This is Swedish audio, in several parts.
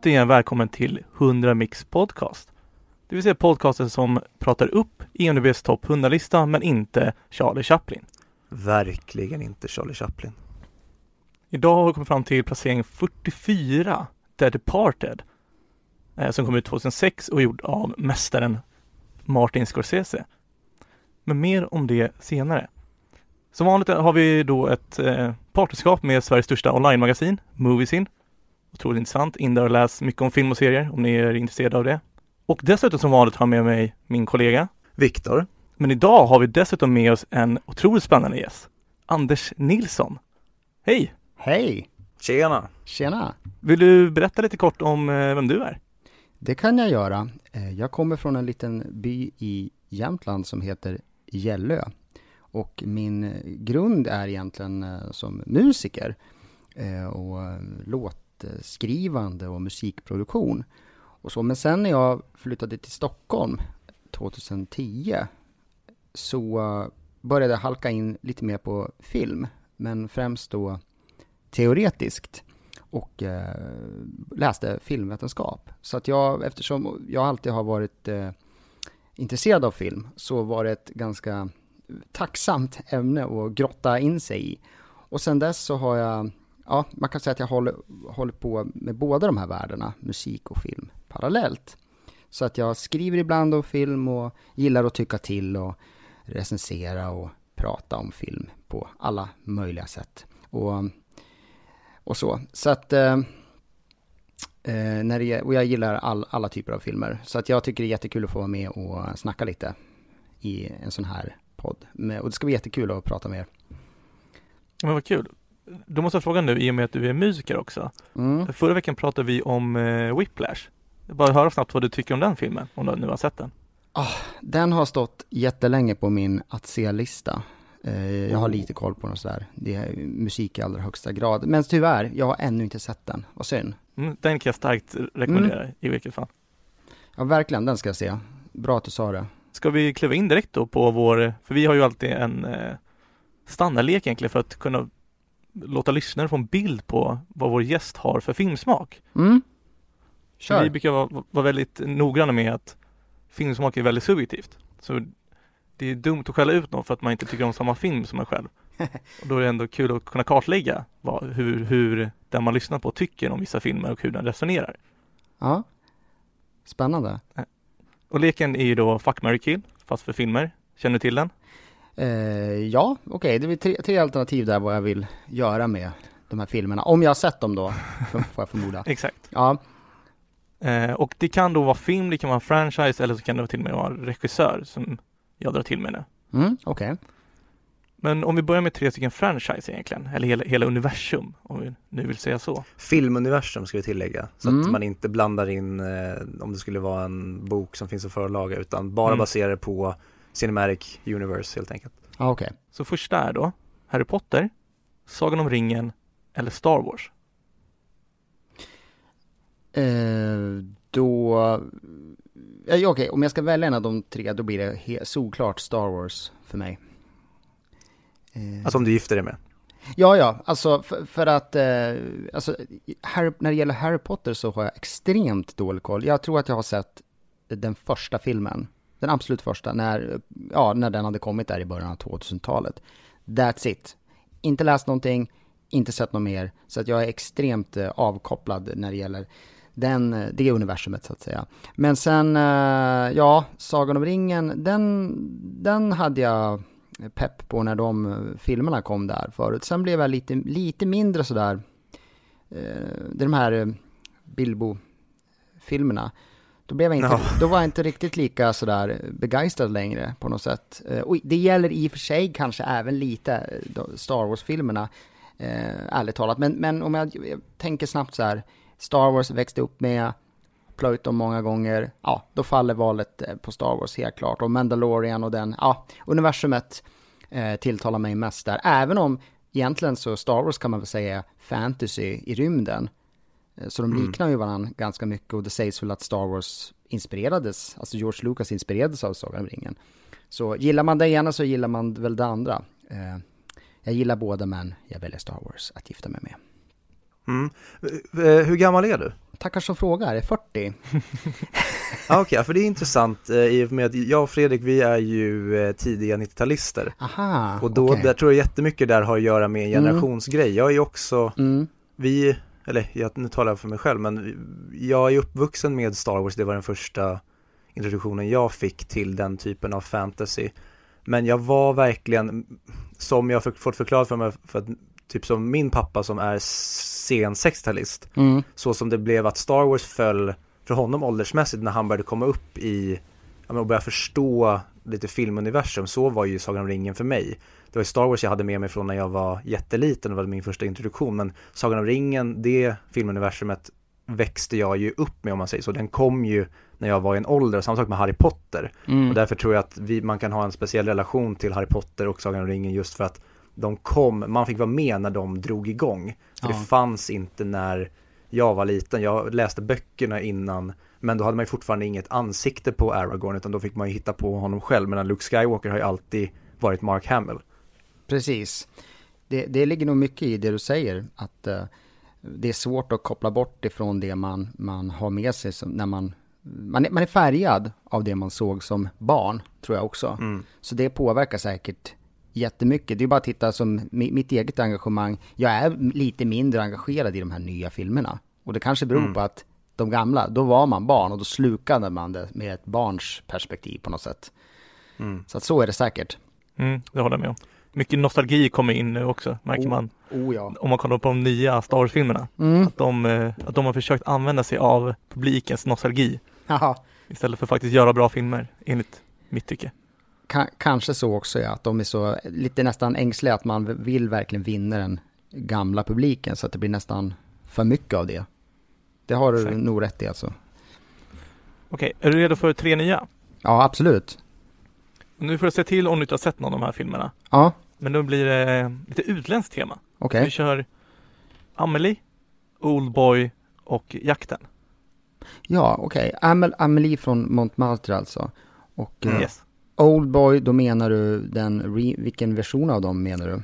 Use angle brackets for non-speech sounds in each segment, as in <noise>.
Återigen välkommen till 100 Mix Podcast. Det vill säga podcasten som pratar upp IMDBs topp 100-lista men inte Charlie Chaplin. Verkligen inte Charlie Chaplin. Idag har vi kommit fram till placering 44, The Departed, eh, som kom ut 2006 och gjord av mästaren Martin Scorsese. Men mer om det senare. Som vanligt har vi då ett eh, partnerskap med Sveriges största online-magasin, Moviesin. Otroligt intressant. In där och läs mycket om film och serier om ni är intresserade av det. Och dessutom som vanligt har jag med mig min kollega Viktor. Men idag har vi dessutom med oss en otroligt spännande gäst. Anders Nilsson. Hej! Hej! Tjena! Tjena! Vill du berätta lite kort om eh, vem du är? Det kan jag göra. Eh, jag kommer från en liten by i Jämtland som heter Gällö. Och min grund är egentligen eh, som musiker och låtskrivande och musikproduktion. Och så. Men sen när jag flyttade till Stockholm 2010 så började jag halka in lite mer på film, men främst då teoretiskt och eh, läste filmvetenskap. Så att jag, eftersom jag alltid har varit eh, intresserad av film, så var det ett ganska tacksamt ämne att grotta in sig i. Och sen dess så har jag, ja, man kan säga att jag håller, håller på med båda de här världarna, musik och film, parallellt. Så att jag skriver ibland om film och gillar att tycka till och recensera och prata om film på alla möjliga sätt. Och, och så. Så att... Eh, eh när det, och jag gillar all, alla typer av filmer. Så att jag tycker det är jättekul att få vara med och snacka lite i en sån här podd. Och det ska bli jättekul att prata med er. Men vad kul. Då måste jag fråga nu, i och med att du är musiker också. Mm. Förra veckan pratade vi om eh, Whiplash. Bara höra snabbt vad du tycker om den filmen, om du nu har sett den. Oh, den har stått jättelänge på min att se-lista. Eh, jag har oh. lite koll på den och sådär. Det är musik i allra högsta grad. Men tyvärr, jag har ännu inte sett den. Vad synd. Mm, den kan jag starkt rekommendera mm. i vilket fall. Ja, verkligen. Den ska jag se. Bra att du sa det. Ska vi kliva in direkt då på vår, för vi har ju alltid en eh, standardlek egentligen för att kunna låta lyssnare få en bild på vad vår gäst har för filmsmak. Mm. Kör. Vi brukar vara, vara väldigt noggranna med att filmsmak är väldigt subjektivt. Så det är dumt att skälla ut någon för att man inte tycker om samma film som en själv. <laughs> Och då är det ändå kul att kunna kartlägga vad, hur, hur den man lyssnar på tycker om vissa filmer och hur den resonerar. Ja, spännande. Och leken är ju då Fuck, Mary Kill, fast för filmer. Känner du till den? Eh, ja, okej, okay. det är tre, tre alternativ där vad jag vill göra med de här filmerna. Om jag har sett dem då, får jag förmoda. <laughs> Exakt. Ja. Eh, och det kan då vara film, det kan vara franchise eller så kan det till och med vara regissör som jag drar till med nu. Mm, okej. Okay. Men om vi börjar med tre stycken franchise egentligen, eller hela, hela universum, om vi nu vill säga så. Filmuniversum ska vi tillägga, så mm. att man inte blandar in eh, om det skulle vara en bok som finns att förlaga, utan bara mm. baserar på Cinematic Universe helt enkelt. Ah, okej. Okay. Så första är då Harry Potter, Sagan om ringen eller Star Wars? Eh, då... Eh, Okej, okay, om jag ska välja en av de tre då blir det solklart Star Wars för mig. Eh, alltså om du gifter dig med? Ja, ja, alltså för, för att, eh, alltså, Harry, när det gäller Harry Potter så har jag extremt dålig koll. Jag tror att jag har sett den första filmen, den absolut första, när, ja, när den hade kommit där i början av 2000-talet. That's it. Inte läst någonting, inte sett något mer, så att jag är extremt eh, avkopplad när det gäller den, eh, det universumet så att säga. Men sen, eh, ja, Sagan om ringen, den, den hade jag pepp på när de filmerna kom där förut. Sen blev jag lite, lite mindre sådär, det är de här Bilbo-filmerna. Då, blev jag inte, no. då var jag inte riktigt lika sådär begeistrad längre på något sätt. Och det gäller i och för sig kanske även lite Star Wars-filmerna, ärligt talat. Men, men om jag, jag tänker snabbt så här, Star Wars växte upp med, plöjt dem många gånger, ja, då faller valet eh, på Star Wars helt klart. Och Mandalorian och den, ja, universumet eh, tilltalar mig mest där. Även om egentligen så Star Wars kan man väl säga fantasy i rymden. Eh, så de mm. liknar ju varandra ganska mycket och det sägs väl att Star Wars inspirerades, alltså George Lucas inspirerades av Sagan om ringen. Så gillar man det ena så gillar man väl det andra. Eh, jag gillar båda men jag väljer Star Wars att gifta mig med. Mm. Eh, Hur gammal är du? Tackar som frågar, är 40. <laughs> Ah, Okej, för det är intressant i och med att jag och Fredrik vi är ju tidiga 90-talister. Aha, Och då, okej. där tror jag jättemycket där har att göra med en Mm. generationsgrej. Jag är ju också, Mm, vi, eller jag, nu talar jag för mig själv, men jag är uppvuxen med Star Wars, det var den första introduktionen jag fick till den typen av fantasy. Men jag var verkligen, som jag fått förklarat för mig, för att typ som min pappa som är sen 60-talist, mm, så som det blev att Star Wars föll för honom åldersmässigt när han började komma upp i, men och börja förstå lite filmuniversum, så var ju Sagan om ringen för mig. Det var Star Wars jag hade med mig från när jag var jätteliten, det var min första introduktion, men Sagan om ringen, det filmuniversumet växte jag ju upp med om man säger så. Den kom ju när jag var i en ålder, samma sak med Harry Potter. mm. Och därför tror jag att vi, man kan ha en speciell relation till Harry Potter och Sagan om ringen just för att de kom, man fick vara med när de drog igång. För Ja. det fanns inte när jag var liten, jag läste böckerna innan men då hade man ju fortfarande inget ansikte på Aragorn utan då fick man ju hitta på honom själv medan Luke Skywalker har ju alltid varit Mark Hamill. Precis. Det, det ligger nog mycket i det du säger, att eh, det är svårt att koppla bort ifrån det man, man har med sig när man, man är, man är färgad av det man såg som barn, tror jag också. Mm. Så det påverkar säkert jättemycket. Det är bara att titta som mi- mitt eget engagemang. Jag är lite mindre engagerad i de här nya filmerna. Och det kanske beror Mm. på att de gamla, då var man barn och då slukade man det med ett barns perspektiv på något sätt. Mm. Så att så är det säkert. Mm, det håller jag med om. Mycket nostalgi kommer in nu också, märker Oh. man. Oh ja. Om man kollar på de nya Star Wars-filmerna. Mm. Att, de, eh, att de har försökt använda sig av publikens nostalgi Haha. istället för att faktiskt göra bra filmer, enligt mitt tycke. Ka- kanske så också ja, att de är så lite nästan ängsliga att man vill verkligen vinna den gamla publiken så att det blir nästan för mycket av det. Det har du Exakt. nog rätt i alltså. Okej, är du redo för tre nya? Ja, absolut. Nu får du se till om du inte har sett någon av de här filmerna. Ja, Men då blir det lite utländskt tema. okej. Vi kör Amelie, Oldboy och Jakten. Ja, okej. Amel- Amelie från Montmartre alltså. Och eh, Yes. Oldboy, då menar du den, re- vilken version av dem menar du?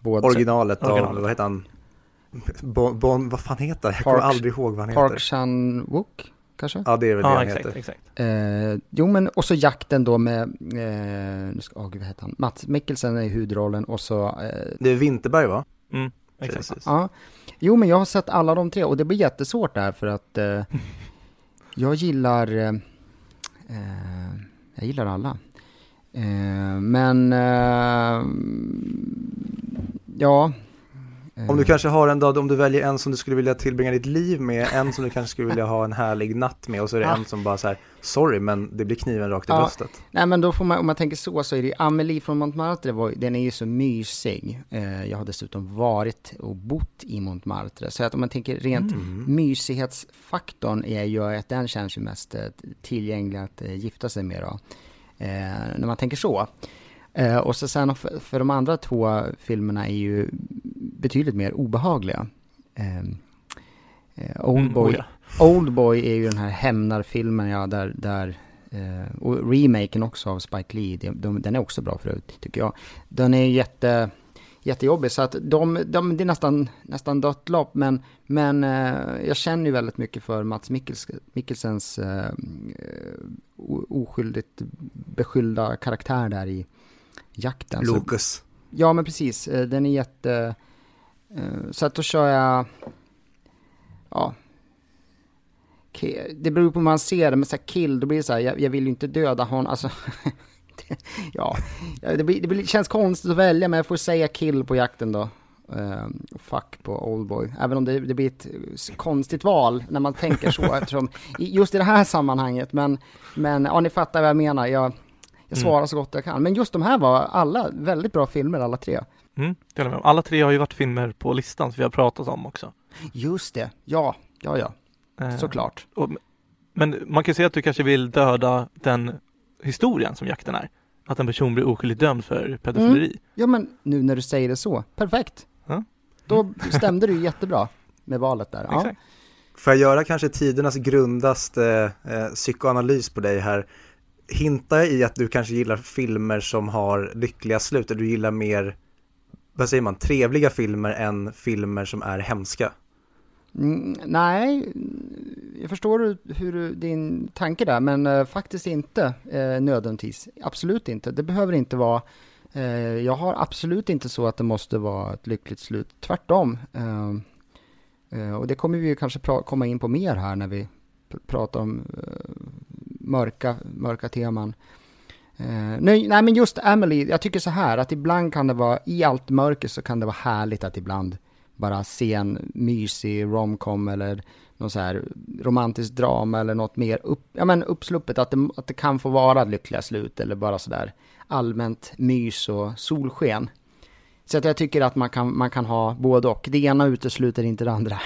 Båda Originalet av, Originalet. vad heter han? Bon, bon, vad fan heter han? Jag kommer Park- aldrig ihåg vad han heter. Park Chan-wook, kanske? Ja det är väl det Ja, han exakt, heter. exakt. Eh, jo men och så jakten då med, eh, nu ska, oh, gud, vad heter han? Mats Mikkelsen är i huvudrollen och så, eh, Det är Vinterberg va? Mm, exakt. Precis. ja. Jo men jag har sett alla de tre och det blir jättesvårt där för att eh, <laughs> jag gillar, eh, eh, jag gillar alla. Eh, men, eh, ja. Eh, Om du kanske har en dag, om du väljer en som du skulle vilja tillbringa ditt liv med, en som du kanske skulle vilja ha en härlig natt med och så är det Ah. en som bara så här, sorry men det blir kniven rakt i Ja. bröstet. Nej men då får man, om man tänker så, så är det Amelie från Montmartre, var, den är ju så mysig. Eh, jag har dessutom varit och bott i Montmartre. Så att om man tänker rent Mm. mysighetsfaktorn är ju att den känns ju mest eh, tillgänglig att eh, gifta sig med då. Eh, när man tänker så. Eh, och så sen för, för de andra två filmerna är ju betydligt mer obehagliga. Eh, eh, Oldboy, Mm, oh ja. Oldboy är ju den här hämnarfilmen, ja, där, där eh, och remaken också av Spike Lee, de, de, den är också bra förut, tycker jag. Den är jätte, jättejobbig, så att de, de, det är nästan, nästan dött lopp, men, men eh, jag känner ju väldigt mycket för Mats Mikkels, Mikkelsens eh, oskyldigt beskyllda karaktär där i jakten. Lucas. Ja, men precis. Eh, Den är jätte... eh, Så att då kör jag... Ja. Det beror på hur man ser det, men så här kill, då blir det så här, jag, jag vill ju inte döda honom, alltså. <laughs> ja, det, blir, det blir, känns konstigt att välja, men jag får säga kill på jakten då. Eh, fuck på Oldboy. Även om det, det blir ett konstigt val när man tänker så, <laughs> eftersom, just i det här sammanhanget, men, men ja, ni fattar vad jag menar. Jag, jag Mm. svarar så gott jag kan. Men just de här var alla väldigt bra filmer, alla tre. Mm, håller jag med. Alla tre har ju varit filmer på listan som vi har pratat om också. Just det, ja, ja, ja, Eh, såklart. och, men man kan säga att du kanske vill döda den historien som jakten är. Att en person blir oskyldigt dömd för pedofileri. Ja, men nu när du säger det så, perfekt. Ja. Då stämde ju jättebra med valet där. Ja. Får jag göra kanske tidernas grundaste eh, psykoanalys på dig här? Hintar jag i att du kanske gillar filmer som har lyckliga slut, eller du gillar mer, vad säger man, trevliga filmer än filmer som är hemska? Mm, nej, jag förstår hur din tanke där, men eh, faktiskt inte eh, nödvändigtvis. Absolut inte. Det behöver inte vara. Eh, jag har absolut inte så att det måste vara ett lyckligt slut. Tvärtom. Ehm, eh, och det kommer vi ju kanske komma in på mer här när vi pr- pratar om eh, mörka, mörka teman. Eh, nej, nej, men just Emily, jag tycker så här att ibland kan det vara, i allt mörker så kan det vara härligt att ibland bara se en mysig romcom eller någon så här romantisk drama eller något mer upp, ja, men uppsluppet, att det, att det kan få vara lyckliga slut eller bara sådär allmänt mys och solsken. Så att jag tycker att man kan, man kan ha både och. Det ena utesluter inte det andra.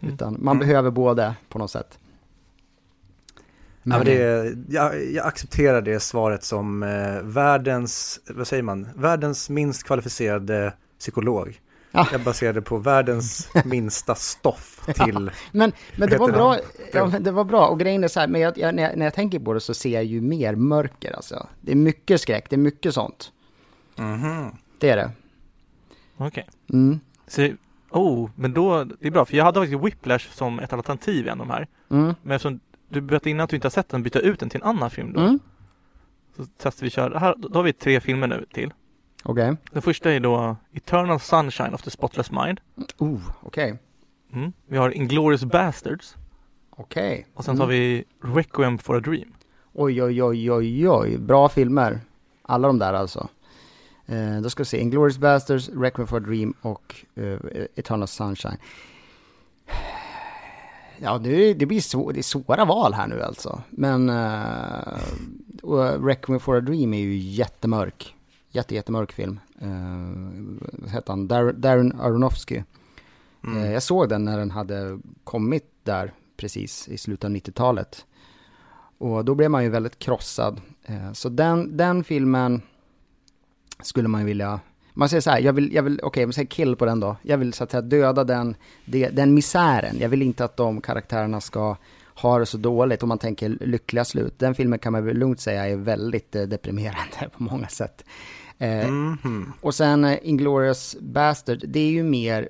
Mm. Utan man Mm. behöver både på något sätt. Ja, men det, jag, jag accepterar det svaret som eh, världens, vad säger man, världens minst kvalificerade psykolog. Ja. Jag baserade på världens <laughs> minsta stoff till, Men, men det var bra, ja, det var bra. Och grejen är så här, men jag, jag, när, jag, när jag tänker på det så ser jag ju mer mörker alltså. Det är mycket skräck, det är mycket sånt. Mhm. Det är det. Okej. Mm. Så, oh, men då, det är bra, för jag hade faktiskt Whiplash som ett alternativ i en av de här. Mm. Men eftersom du berättade innan att du inte har sett den, byta ut den till en annan film då. Mm. Så testar vi köra, här, då har vi tre filmer nu till. Okej. Den första är då Eternal Sunshine of the Spotless Mind. Oh, okej. Mm. Vi har Inglourious Bastards. Okej. Och sen Mm. vi Requiem for a Dream. Oj, oj, oj, oj, oj. Bra filmer. Alla de där alltså. Eh, då ska vi se. Inglourious Basterds, Requiem for a Dream och eh, Eternal Sunshine. Ja, det, det blir så, det är svåra val här nu alltså. Men uh, Requiem for a Dream är ju jättemörk. Jätte, jättemörk film. Uh, vad heter han? Dar- Darren Aronofsky. Mm. Eh, Jag såg den när den hade kommit där precis i slutet av 90-talet. Och då blev man ju väldigt krossad. Eh, Så den, den filmen skulle man ju vilja... Man säger så här, jag vill, jag vill okej, okay, säger kill på den då. Jag vill så att säga döda den, det, den misären. Jag vill inte att de karaktärerna ska ha det så dåligt om man tänker lyckliga slut. Den filmen kan man väl lugnt säga är väldigt eh, deprimerande <laughs> på många sätt. Eh, Mhm. och sen eh, Inglourious Bastard, det är ju mer,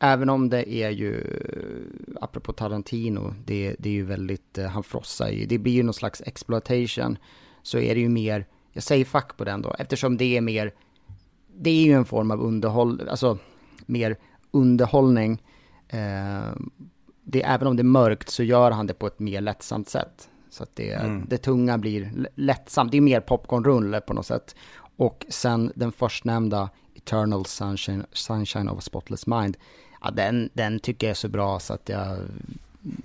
även om det är ju, apropå Tarantino, det, det är ju väldigt, han frossar ju, det blir ju någon slags exploitation, så är det ju mer, jag säger fuck på den då, eftersom det är mer, det är ju en form av underhåll, alltså mer underhållning. Eh, det, även om det är mörkt så gör han det på ett mer lättsamt sätt. Så att det, Mm. det tunga blir lättsamt, det är mer popcornrulle på något sätt. Och sen den förstnämnda Eternal Sunshine, Sunshine of a Spotless Mind. Ja, den, den tycker jag är så bra så att jag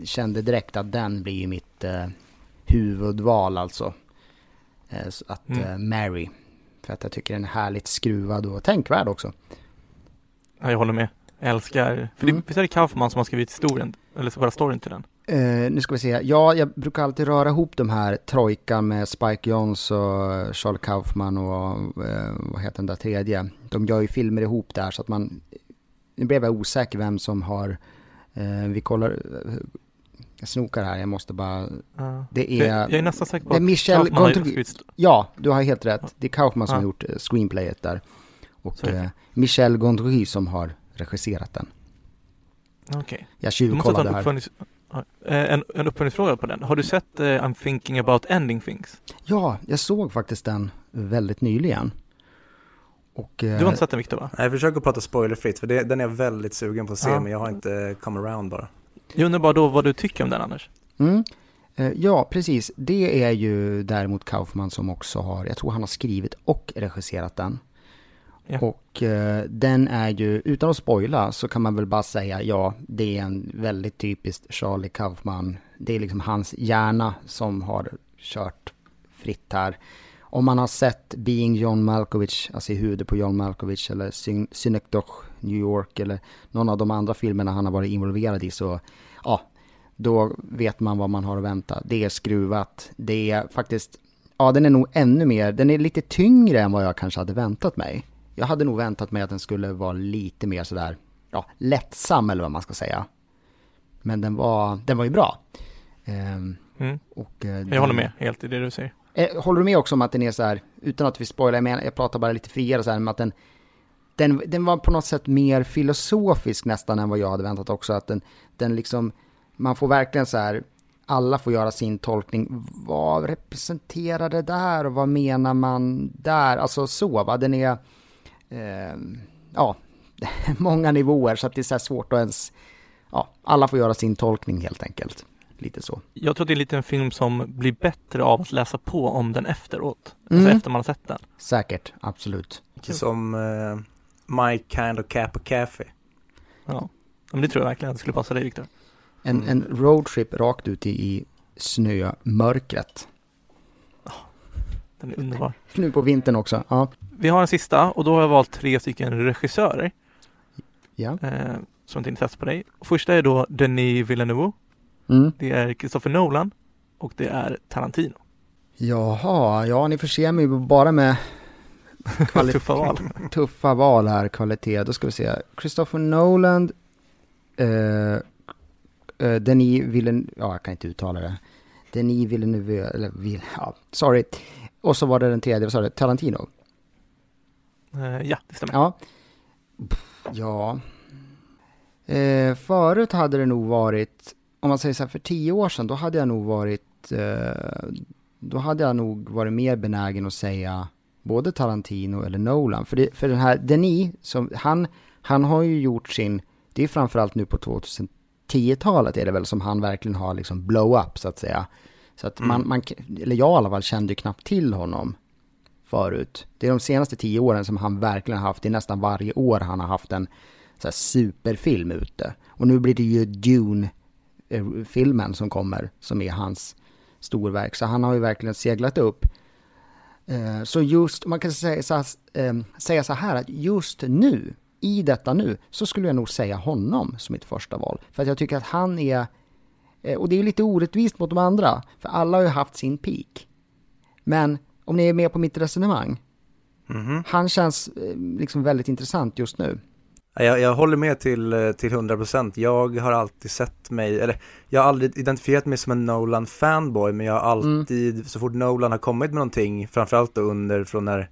kände direkt att den blir mitt eh, huvudval alltså. Eh, att Mm. eh, Mary. För att jag tycker den är härligt skruvad och tänkvärd också. Ja, jag håller med. Jag älskar, för Mm. det, visst är det Kaufman som har skrivit historien, eller bara storyn till den? Eh, nu ska vi se. Ja, jag brukar alltid röra ihop de här trojkan med Spike Jonze och Charlie Kaufman och eh, vad heter den där tredje. De gör ju filmer ihop där så att man... Nu blev jag osäker vem som har... Eh, vi kollar... Jag snokar här, jag måste bara... Ja. Det är... jag är nästan säker på det är att Michel Kaufman har Gondry- Ja, du har helt rätt. Det är Kaufman som Ja. har gjort eh, screenplayet där. Och eh, Michel Gondry som har regisserat den. Okej. Jag måste ta tjuvkollade en, här. uppföljnings... eh, en, en uppföljningsfråga på den. Har du sett eh, I'm thinking about ending things? Ja, jag såg faktiskt den väldigt nyligen. Och, eh, Du har inte sett den Viktor va? Nej, jag försöker prata spoilerfritt för det, den är jag väldigt sugen på att se Ja. men jag har inte come around bara. Jag undrar bara då vad du tycker om den Anders? Mm. Eh, Ja, precis. Det är ju däremot Kaufman som också har, jag tror han har skrivit och regisserat den. Ja. Och eh, den är ju, utan att spoila, så kan man väl bara säga ja, det är en väldigt typiskt Charlie Kaufman. Det är liksom hans hjärna som har kört fritt här. Om man har sett Being John Malkovich, alltså i huvudet på John Malkovich eller Syn- Synecdoche New York eller någon av de andra filmerna han har varit involverad i så, ja, då vet man vad man har att vänta. Det är skruvat. Det är faktiskt, ja den är nog ännu mer, den är lite tyngre än vad jag kanske hade väntat mig. Jag hade nog väntat mig att den skulle vara lite mer sådär, ja, lättsam eller vad man ska säga. Men den var, den var ju bra. Ehm, Mm. och, eh, Jag den- håller med helt i det du säger. Eh, håller du med också om att den är så här, utan att vi spoilar, jag, menar, jag pratar bara lite friare så här, med att den, den, den var på något sätt mer filosofisk nästan än vad jag hade väntat också. Att den, den liksom, man får verkligen så här, alla får göra sin tolkning. Vad representerar det där och vad menar man där? Alltså så va, den är, eh, ja, <laughs> många nivåer så att det är så här svårt att ens, ja, alla får göra sin tolkning helt enkelt. Lite så. Jag tror att det är lite en film som blir bättre av att läsa på om den efteråt. Mm. Alltså efter man har sett den. Säkert, absolut. Som uh, My Kind of Cap of Café. Ja, men det tror jag verkligen att det skulle passa dig Viktor. En, Mm. en roadtrip rakt ut i, i snömörkret. Den är underbar. <laughs> Nu på vintern också. Ja. Vi har en sista och då har jag valt tre stycken regissörer ja. eh, som jag tänkte testa på dig. Första är då Denis Villeneuve. Mm. Det är Christopher Nolan och det är Tarantino. Jaha, ja ni förser mig bara med <laughs> kvali- Tuffa val. <laughs> tuffa val här, kvalitet. Då ska vi se. Christopher Nolan, eh, eh, Denis Villeneuve, ja jag kan inte uttala det. Denis Villeneuve, eller Vill, ja, sorry. Och så var det den tredje, vad sa du, Tarantino? Eh, ja, det stämmer. Ja. Ja. Eh, förut hade det nog varit, om man säger så här, för tio år sedan, då hade jag nog varit, eh, då hade jag nog varit mer benägen att säga både Tarantino eller Nolan. För, det, för den här Denis, som, han, han har ju gjort sin, det är framförallt nu på 2010-talet är det väl som han verkligen har liksom blow up så att säga. Så att man, Mm. man, eller jag i alla fall kände ju knappt till honom förut. Det är de senaste tio åren som han verkligen har haft, det är nästan varje år han har haft en så här superfilm ute. Och nu blir det ju Dune-filmen som kommer, som är hans storverk. Så han har ju verkligen seglat upp. Eh, Så just, man kan säga så, här, eh, säga så här att just nu, i detta nu, så skulle jag nog säga honom som mitt första val. För att jag tycker att han är, eh, och det är lite orättvist mot de andra, för alla har ju haft sin peak. Men om ni är med på mitt resonemang, Mhm. han känns eh, liksom väldigt intressant just nu. Ja, Jag, jag håller med till, eh, till 100%. Jag har alltid sett mig, eller jag har aldrig identifierat mig som en Nolan fanboy, men jag har alltid, så fort Nolan har kommit med någonting, framförallt då under, från när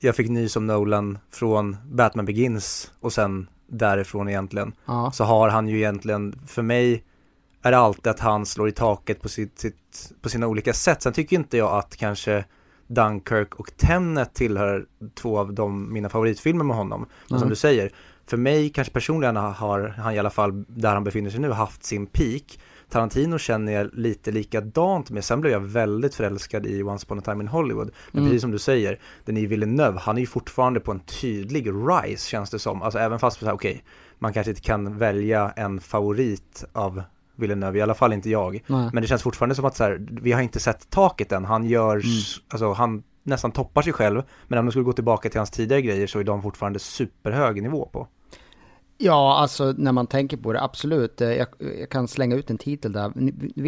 jag fick nys om Nolan från Batman Begins och sen därifrån egentligen, Ja, så har han ju egentligen, för mig är det alltid att han slår i taket på, sitt, sitt, på sina olika sätt. Sen tycker inte jag att kanske Dunkirk och Tenet tillhör två av de, mina favoritfilmer med honom. Men som du säger, för mig kanske personligen har han i alla fall, där han befinner sig nu, haft sin peak. Tarantino känner jag lite likadant med, sen blev jag väldigt förälskad i Once upon a time in Hollywood. Men Mm. precis som du säger, Denis Villeneuve, han är ju fortfarande på en tydlig rise känns det som. Alltså även fast, okej, man kanske inte kan välja en favorit av Villeneuve, i alla fall inte jag. nej. Men det känns fortfarande som att så här, vi har inte sett taket än. Han gör, Mm. alltså han nästan toppar sig själv. Men om man skulle gå tillbaka till hans tidigare grejer så är de fortfarande superhög nivå på. Ja, alltså när man tänker på det, absolut. Eh, Jag, jag kan slänga ut en titel där.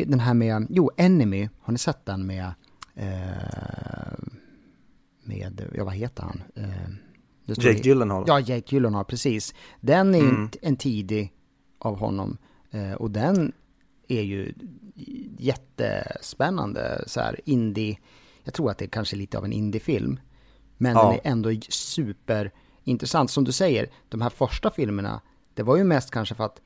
Den här med, jo, Enemy, har ni sett den med, eh, med, ja vad heter han? Eh, Jake Gyllenhaal. Ja, Jake Gyllenhaal, precis. Den är Mm. en, tidig av honom. Eh, och den är ju jättespännande, så här indie. Jag tror att det är kanske lite av en indiefilm. Men Ja. den är ändå superintressant. Som du säger, de här första filmerna, det var ju mest kanske för att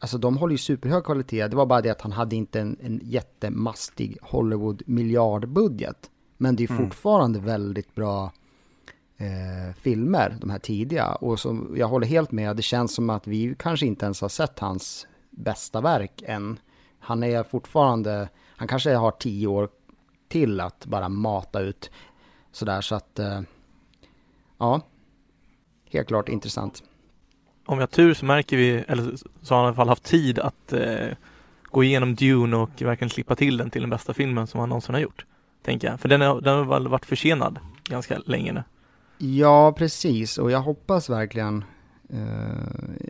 Alltså de håller ju superhög kvalitet. Det var bara det att han hade inte en, en jättemastig Hollywood miljardbudget. Men det är Mm. fortfarande väldigt bra eh, filmer, de här tidiga. Och som, jag håller helt med, det känns som att vi kanske inte ens har sett hans bästa verk än. Han är fortfarande, han kanske har tio år till att bara mata ut sådär så att, eh, ja, helt klart intressant. Om har tur så märker vi, eller så har han i alla fall haft tid att eh, gå igenom Dune och verkligen klippa till den till den bästa filmen som han någonsin har gjort. Tänker jag. För den har, den har väl varit försenad ganska länge nu. Ja, precis. Och jag hoppas verkligen... Eh,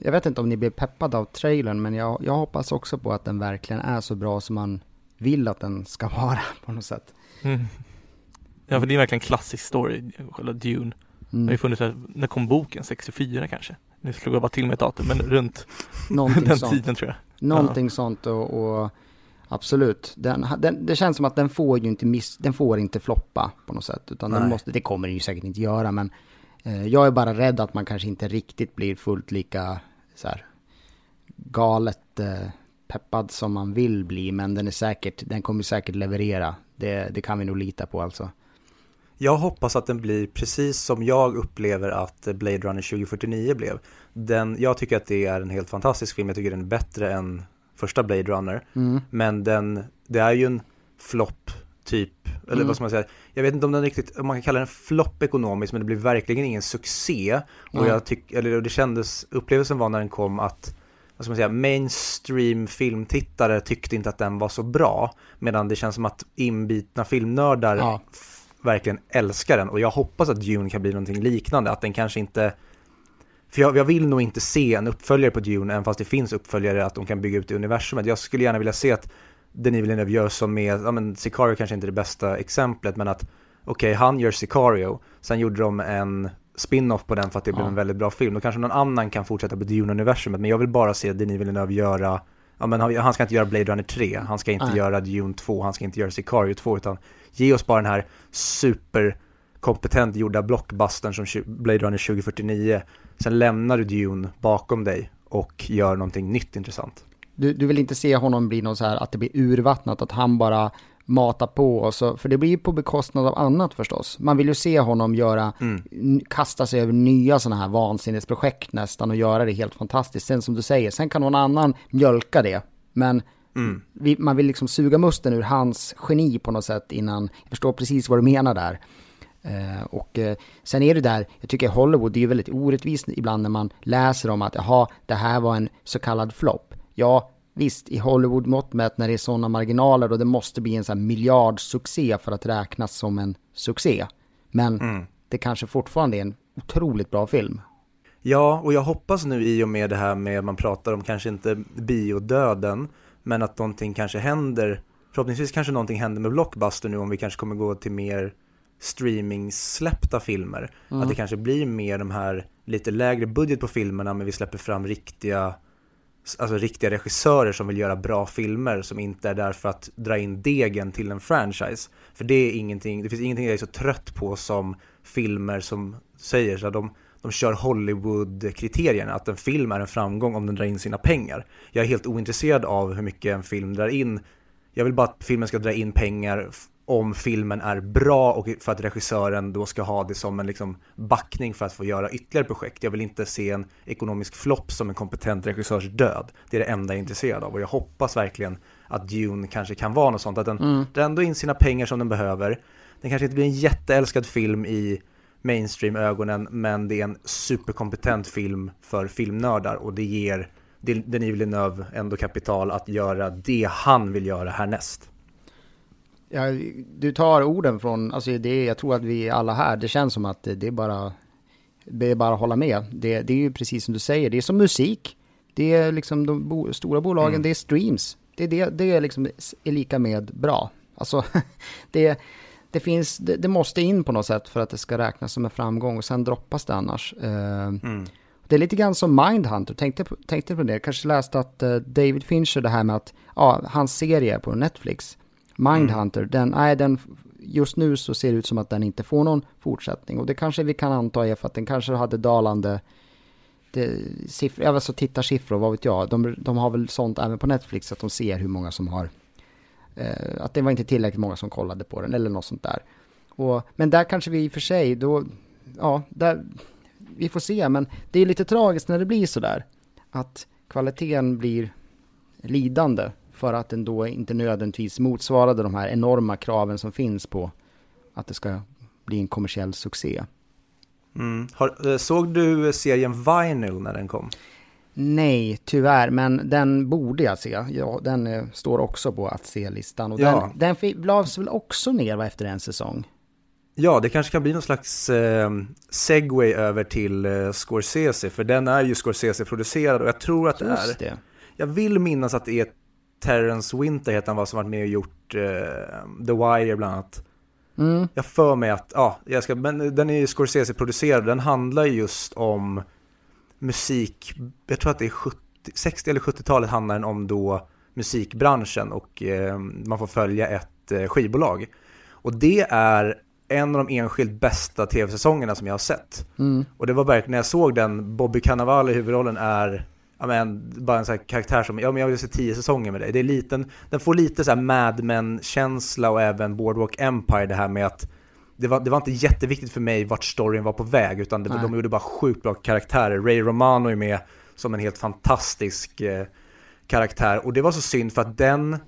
jag vet inte om ni blev peppade av trailern, men jag, jag hoppas också på att den verkligen är så bra som man vill att den ska <laughs> vara på något sätt. Mm. Ja, för det är verkligen en klassisk story, själva Dune. Det har ju Mm. funnits, när kom boken? 64 kanske? Nu slog jag bara till med ett datum, men runt <laughs> den sånt. tiden tror jag. Någonting sånt och, och absolut. Den, den, det känns som att den får ju inte miss, den får inte floppa på något sätt. Utan den måste, det kommer den ju säkert inte göra, men Eh, jag är bara rädd att man kanske inte riktigt blir fullt lika så här, galet eh, peppad som man vill bli. Men den är säkert, den kommer säkert leverera. Det, det kan vi nog lita på alltså. Jag hoppas att den blir precis som jag upplever att Blade Runner 2049 blev. Den, jag tycker att det är en helt fantastisk film, jag tycker den är bättre än första Blade Runner. Mm. Men den, det är ju en flopp typ, eller Mm. vad ska man säga, jag vet inte om den riktigt, om man kan kalla den flopp ekonomiskt, men det blir verkligen ingen succé. Och jag tycker, eller det kändes, upplevelsen var när den kom att, vad ska man säga, mainstream filmtittare tyckte inte att den var så bra. Medan det känns som att inbitna filmnördar Ja. Verkligen älskar den. Och jag hoppas att Dune kan bli någonting liknande, att den kanske inte för jag, jag vill nog inte se en uppföljare på Dune, även fast det finns uppföljare, att de kan bygga ut det universumet. Jag skulle gärna vilja se att Denis Villeneuve gör som med, ja men Sicario kanske inte är det bästa exemplet, men att okej, han gör Sicario, sen gjorde de en spin-off på den för att det blev Ja. en väldigt bra film. Då kanske någon annan kan fortsätta på Dune-universumet, men jag vill bara se Denis Villeneuve göra, ja men han, han ska inte göra Blade Runner 3, han ska inte Nej. göra Dune 2, han ska inte göra Sicario 2, utan ge oss bara den här superkompetent gjorda blockbustern som Blade Runner 2049. Sen lämnar du Dune bakom dig och gör någonting nytt intressant. Du, du vill inte se honom bli någon så här att det blir urvattnat, att han bara matar på och så, för det blir ju på bekostnad av annat förstås. Man vill ju se honom göra, Mm. kasta sig över nya sådana här vansinnesprojekt nästan och göra det helt fantastiskt. Sen som du säger, sen kan någon annan mjölka det. Men Mm. vi, man vill liksom suga musten ur hans geni på något sätt innan, jag förstår precis vad du menar där. Eh, och eh, sen är det där, jag tycker Hollywood, det är ju väldigt orättvist ibland när man läser om att jaha, det här var en så kallad flopp. Ja, visst, i Hollywood-mått mätt när det är sådana marginaler och det måste bli en sån här miljardsuccé för att räknas som en succé. Men Mm. det kanske fortfarande är en otroligt bra film. Ja, och jag hoppas nu i och med det här med man pratar om kanske inte biodöden, men att någonting kanske händer. Förhoppningsvis kanske någonting händer med Blockbuster nu om vi kanske kommer gå till mer streaming-släppta filmer. Att det kanske blir mer de här lite lägre budget på filmerna men vi släpper fram riktiga Alltså riktiga regissörer som vill göra bra filmer som inte är där för att dra in degen till en franchise. För det är ingenting, det finns ingenting jag är så trött på som filmer som säger så att de, de kör Hollywood-kriterierna, att en film är en framgång om den drar in sina pengar. Jag är helt ointresserad av hur mycket en film drar in. Jag vill bara att filmen ska dra in pengar om filmen är bra och för att regissören då ska ha det som en liksom backning för att få göra ytterligare projekt. Jag vill inte se en ekonomisk flopp som en kompetent regissörs död. Det är det enda jag är intresserad av och jag hoppas verkligen att Dune kanske kan vara något sånt. Att den drar ändå in sina pengar som den behöver. Den kanske inte blir en jätteälskad film i mainstream-ögonen men det är en superkompetent film för filmnördar och det ger Denis Villeneuve ändå kapital att göra det han vill göra härnäst. Ja, du tar orden från, alltså det, jag tror att vi alla här, det känns som att det, är bara, det är bara att hålla med. Det, det är ju precis som du säger, det är som musik. Det är liksom de bo, stora bolagen, Mm. det är streams. Det, det, det är liksom är lika med bra. Alltså, <laughs> det, det finns, det, det måste in på något sätt för att det ska räknas som en framgång och sen droppas det annars. Eh, Mm. det är lite grann som Mindhunter, tänkte, på- tänkte på det. Kanske läste att eh, David Fincher, det här med att, ja, hans serie på Netflix, Mindhunter, den, nej, den, just nu så ser det ut som att den inte får någon fortsättning. Och det kanske vi kan anta är för att den kanske hade dalande det, siffror, alltså tittarsiffror, vad vet jag. De, de har väl sånt även på Netflix, att de ser hur många som har, eh, att det var inte tillräckligt många som kollade på den, eller något sånt där. Och, men där kanske vi i och för sig, då, ja, där, vi får se, men det är lite tragiskt när det blir så där. Att kvaliteten blir lidande för att den då inte nödvändigtvis motsvarade de här enorma kraven som finns på att det ska bli en kommersiell succé. Mm. Har, eh, såg du serien Vinyl när den kom? Nej, tyvärr, men den borde jag se. Ja, den eh, står också på att se-listan. Och Ja. den, den lades väl också ner efter en säsong? Ja, det kanske kan bli någon slags eh, segway över till eh, Scorsese, för den är ju Scorsese-producerad och jag tror att det är, Just det. jag vill minnas att det är Terrence Winter heter han var som varit med och gjort eh, The Wire bland annat. Mm, Jag för mig att, ja, jag ska, men den är ju Scorsese-producerad, den handlar just om musik, jag tror att det är 70, 60 eller 70-talet handlar den om då musikbranschen och eh, man får följa ett eh, skivbolag. Och det är en av de enskilt bästa tv-säsongerna som jag har sett. Mm. Och det var verkligen när jag såg den, Bobby Cannavale i huvudrollen är Ja men, bara en sån karaktär som, ja men jag vill se tio säsonger med dig. Det är liten, den får lite så här Mad Men-känsla och även Boardwalk Empire det här med att det var, det var inte jätteviktigt för mig vart storyn var på väg utan det, de gjorde bara sjukt bra karaktärer. Ray Romano är med som en helt fantastisk eh, karaktär och det var så synd för att den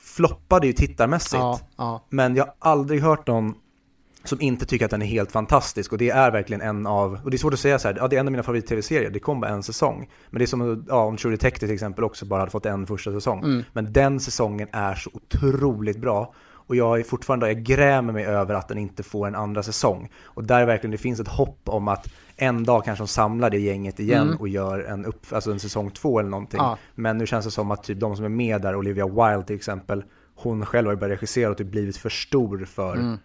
floppade ju tittarmässigt. Ja, ja. Men jag har aldrig hört någon som inte tycker att den är helt fantastisk och det är verkligen en av, och det är svårt att säga så här, ja det är en av mina favorit-tv-serier, det kom bara en säsong. Men det är som ja, om True Detective till exempel också bara hade fått en första säsong. Mm. Men den säsongen är så otroligt bra. Och jag är fortfarande, jag grämer mig över att den inte får en andra säsong. Och där verkligen det finns ett hopp om att en dag kanske de samlar det gänget igen Mm. och gör en, upp, alltså en säsong två eller någonting. Ja. Men nu känns det som att typ de som är med där, Olivia Wilde till exempel, hon själv har ju börjat regissera och typ blivit för stor för Mm.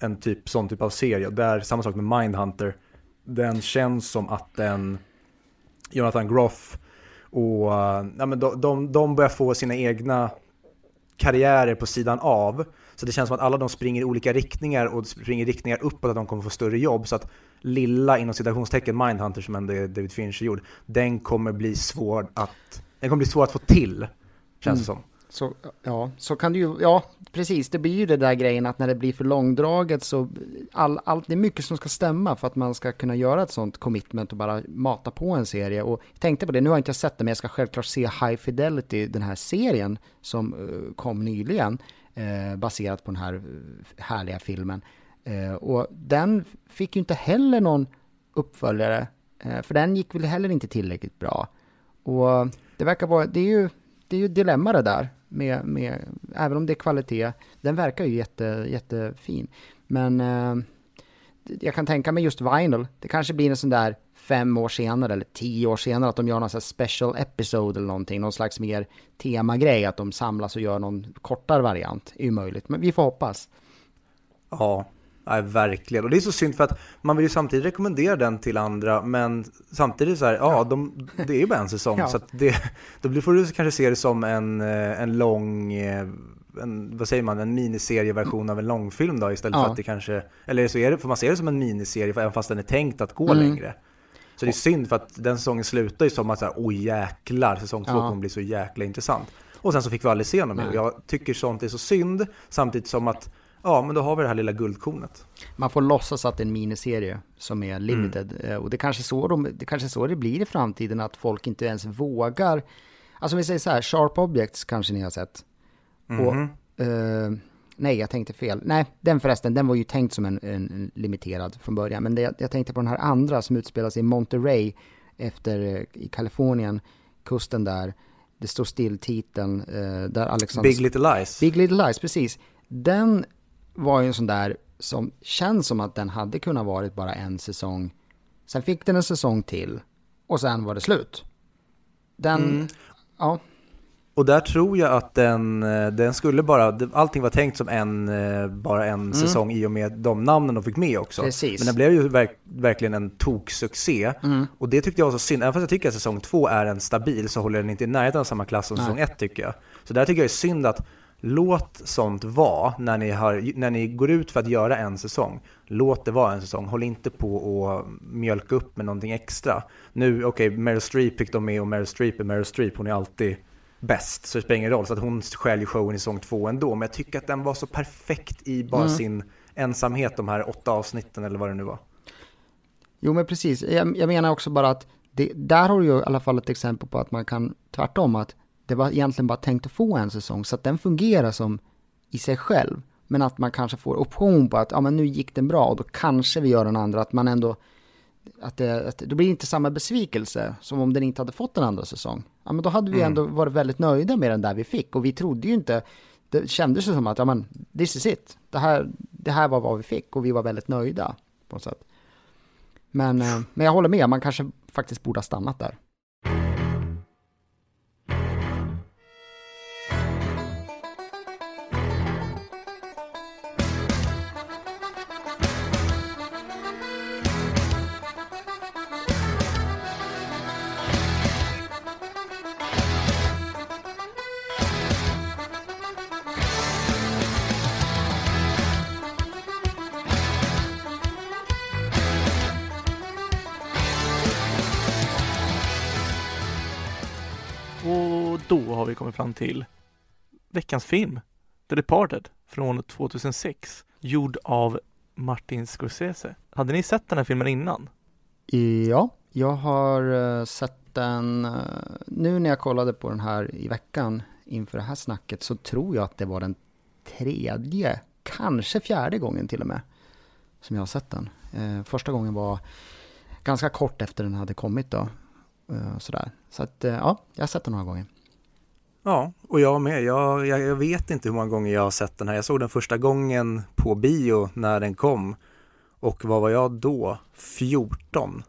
en typ, sån typ av serie. Där, samma sak med Mindhunter. Den känns som att den, Jonathan Groff och, uh, ja, men de, de, de börjar få sina egna karriärer på sidan av. Så det känns som att alla de springer i olika riktningar och springer riktningar uppåt att de kommer få större jobb. Så att lilla inom citationstecken Mindhunter som ändå är David Fincher gjord, den kommer bli svår att, den kommer bli svår att få till. Känns det som. Så, ja, så kan det ju, ja precis, det blir ju det där grejen att när det blir för långdraget så all, allt, det är mycket som ska stämma för att man ska kunna göra ett sånt commitment och bara mata på en serie. Och jag tänkte på det, nu har jag inte sett det men jag ska självklart se High Fidelity, den här serien som eh, kom nyligen, eh, baserat på den här eh, härliga filmen. Eh, och den fick ju inte heller någon uppföljare, eh, för den gick väl heller inte tillräckligt bra. Och det verkar vara, det är ju, det är ju ett dilemma det där, med, med, även om det är kvalitet. Den verkar ju jätte, jättefin. Men eh, jag kan tänka mig just Vinyl, det kanske blir en sån där fem år senare eller tio år senare att de gör någon sån här special episode eller någonting, någon slags mer temagrej, att de samlas och gör någon kortare variant, är ju möjligt. Men vi får hoppas. Ja, nej, verkligen. Och det är så synd för att man vill ju samtidigt rekommendera den till andra, men samtidigt så här, ja, de, det är ju bara en säsong. <laughs> Ja. Så att det, då får du kanske se det som en, eh, en lång, eh, en, vad säger man, en miniserieversion av en långfilm då istället Ja. för att det kanske, eller så är det, får man se det som en miniserie även fast den är tänkt att gå Mm. längre. Så det är synd för att den säsongen slutar ju som att så här, oj jäklar, säsong två Ja. kommer bli så jäkla intressant. Och sen så fick vi aldrig se något mer. Jag tycker sånt är så synd, samtidigt som att Ja, men då har vi det här lilla guldkornet. Man får låtsas att det är en miniserie som är limited. Eh, Och det kanske, är så de, det kanske så det blir i framtiden, att folk inte ens vågar. Alltså om vi säger så här, Sharp Objects kanske ni har sett. Och, Mhm. eh, nej, jag tänkte fel. Nej, den förresten, den var ju tänkt som en, en, limiterad från början. Men det, jag tänkte på den här andra som utspelar sig i Monterey efter, eh, i Kalifornien, kusten där. Det står still titeln, eh, där Alexander... Big Little Lies. Big Little Lies, precis. Den var ju en sån där som känns som att den hade kunnat varit bara en säsong. Sen fick den en säsong till och sen var det slut. Den, Mm. ja, Och där tror jag att den, eh, den skulle bara, allting var tänkt som en, eh, bara en säsong i och med de namnen de fick med också. Mm. Precis. Men den blev ju verk, verkligen en toksuccé. Mm. Och det tyckte jag var så synd, även fast jag tycker att säsong två är en stabil så håller den inte i närheten av samma klass som Nej. säsong ett tycker jag. Så där tycker jag är synd att låt sånt vara när ni, har, när ni går ut för att göra en säsong. Låt det vara en säsong, håll inte på och mjölka upp med någonting extra. Nu, okej, Meryl Streep fick de med och Meryl Streep är Meryl Streep, hon är alltid bäst, så det spelar ingen roll. Så att hon ju showen i säsong två ändå. Men jag tycker att den var så perfekt i bara Mm. sin ensamhet, de här åtta avsnitten eller vad det nu var. jo men precis. Jag, jag menar också bara att det, där har du ju i alla fall ett exempel på att man kan tvärtom att det var egentligen bara tänkt att få en säsong så att den fungerar som i sig själv. Men att man kanske får option på att ja, men nu gick den bra och då kanske vi gör en andra. Att man ändå, att det, att det blir inte samma besvikelse som om den inte hade fått en andra säsong. Ja, men då hade vi Mm. ändå varit väldigt nöjda med den där vi fick och vi trodde ju inte, det kändes ju som att ja, men, this is it. Det här, det här var vad vi fick och vi var väldigt nöjda på något sätt. Men, eh, men jag håller med, man kanske faktiskt borde ha stannat där. Har vi kommit fram till veckans film, The Departed från 2006, gjord av Martin Scorsese. Hade ni sett den här filmen innan? Ja, jag har eh, sett den, eh, nu när jag kollade på den här i veckan inför det här snacket så tror jag att det var den tredje, kanske fjärde gången till och med, som jag har sett den. Eh, första gången var ganska kort efter den hade kommit då. Sådär. Så att ja, jag har sett den några gånger. Ja, och jag med. Jag, jag, jag, vet inte hur många gånger jag har sett den här. Jag såg den första gången på bio när den kom. Och vad var jag då? 14.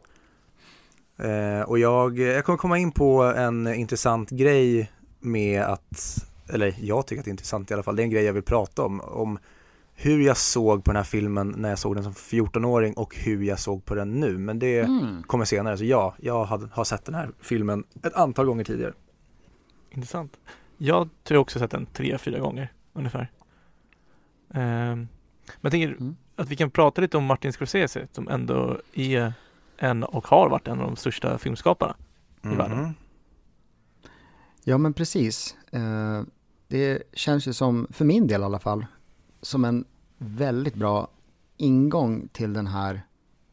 Eh, och jag, jag kommer komma in på en intressant grej med att, eller jag tycker att det är intressant i alla fall, det är en grej jag vill prata om. Om hur jag såg på den här filmen när jag såg den som 14-åring och hur jag såg på den nu. Men det mm. kommer senare. Så ja, jag har, har sett den här filmen ett antal gånger tidigare. Intressant. Jag tror jag också sett den tre, fyra gånger ungefär. Um, men jag tänker mm. att vi kan prata lite om Martin Scorsese som ändå är en och har varit en av de största filmskaparna mm. i världen. Mm-hmm. Ja men precis. Uh, det känns ju som, för min del i alla fall, som en väldigt bra ingång till den här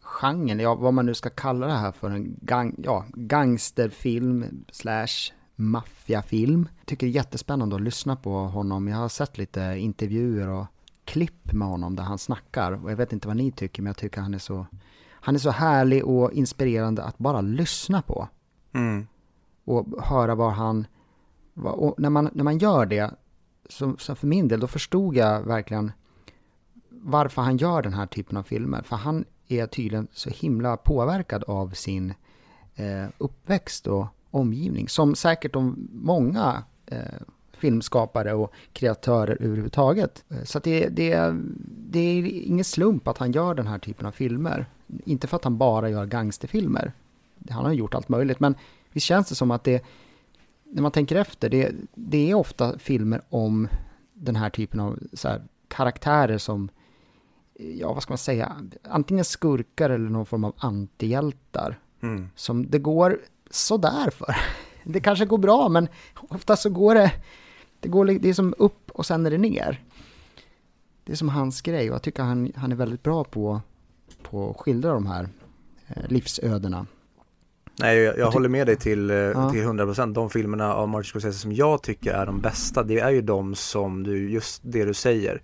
genren, ja vad man nu ska kalla det här för, en gang, ja, gangsterfilm slash maffiafilm. Tycker det är jättespännande att lyssna på honom. Jag har sett lite intervjuer och klipp med honom där han snackar. Och jag vet inte vad ni tycker, men jag tycker han är så, han är så härlig och inspirerande att bara lyssna på. Mm. Och höra vad han, och när man, när man gör det, så, så för min del, då förstod jag verkligen varför han gör den här typen av filmer. För han är tydligen så himla påverkad av sin eh, uppväxt och omgivning. Som säkert de många eh, filmskapare och kreatörer överhuvudtaget. Eh, så det, det, det är ingen slump att han gör den här typen av filmer. Inte för att han bara gör gangsterfilmer. Han har gjort allt möjligt, men visst känns det som att det, när man tänker efter, det, det är ofta filmer om den här typen av här, karaktärer som, ja vad ska man säga, antingen skurkar eller någon form av antihjältar. Mm. Som det går sådär för. Det kanske går bra, men ofta så går det, det, går, det är som upp och sen är det ner. Det är som hans grej och jag tycker han, han är väldigt bra på, på att skildra de här eh, livsödena. Nej, jag, jag håller med dig till, eh, ja. till 100%. De filmerna av Martin Scorsese som jag tycker är de bästa, det är ju de som du, just det du säger.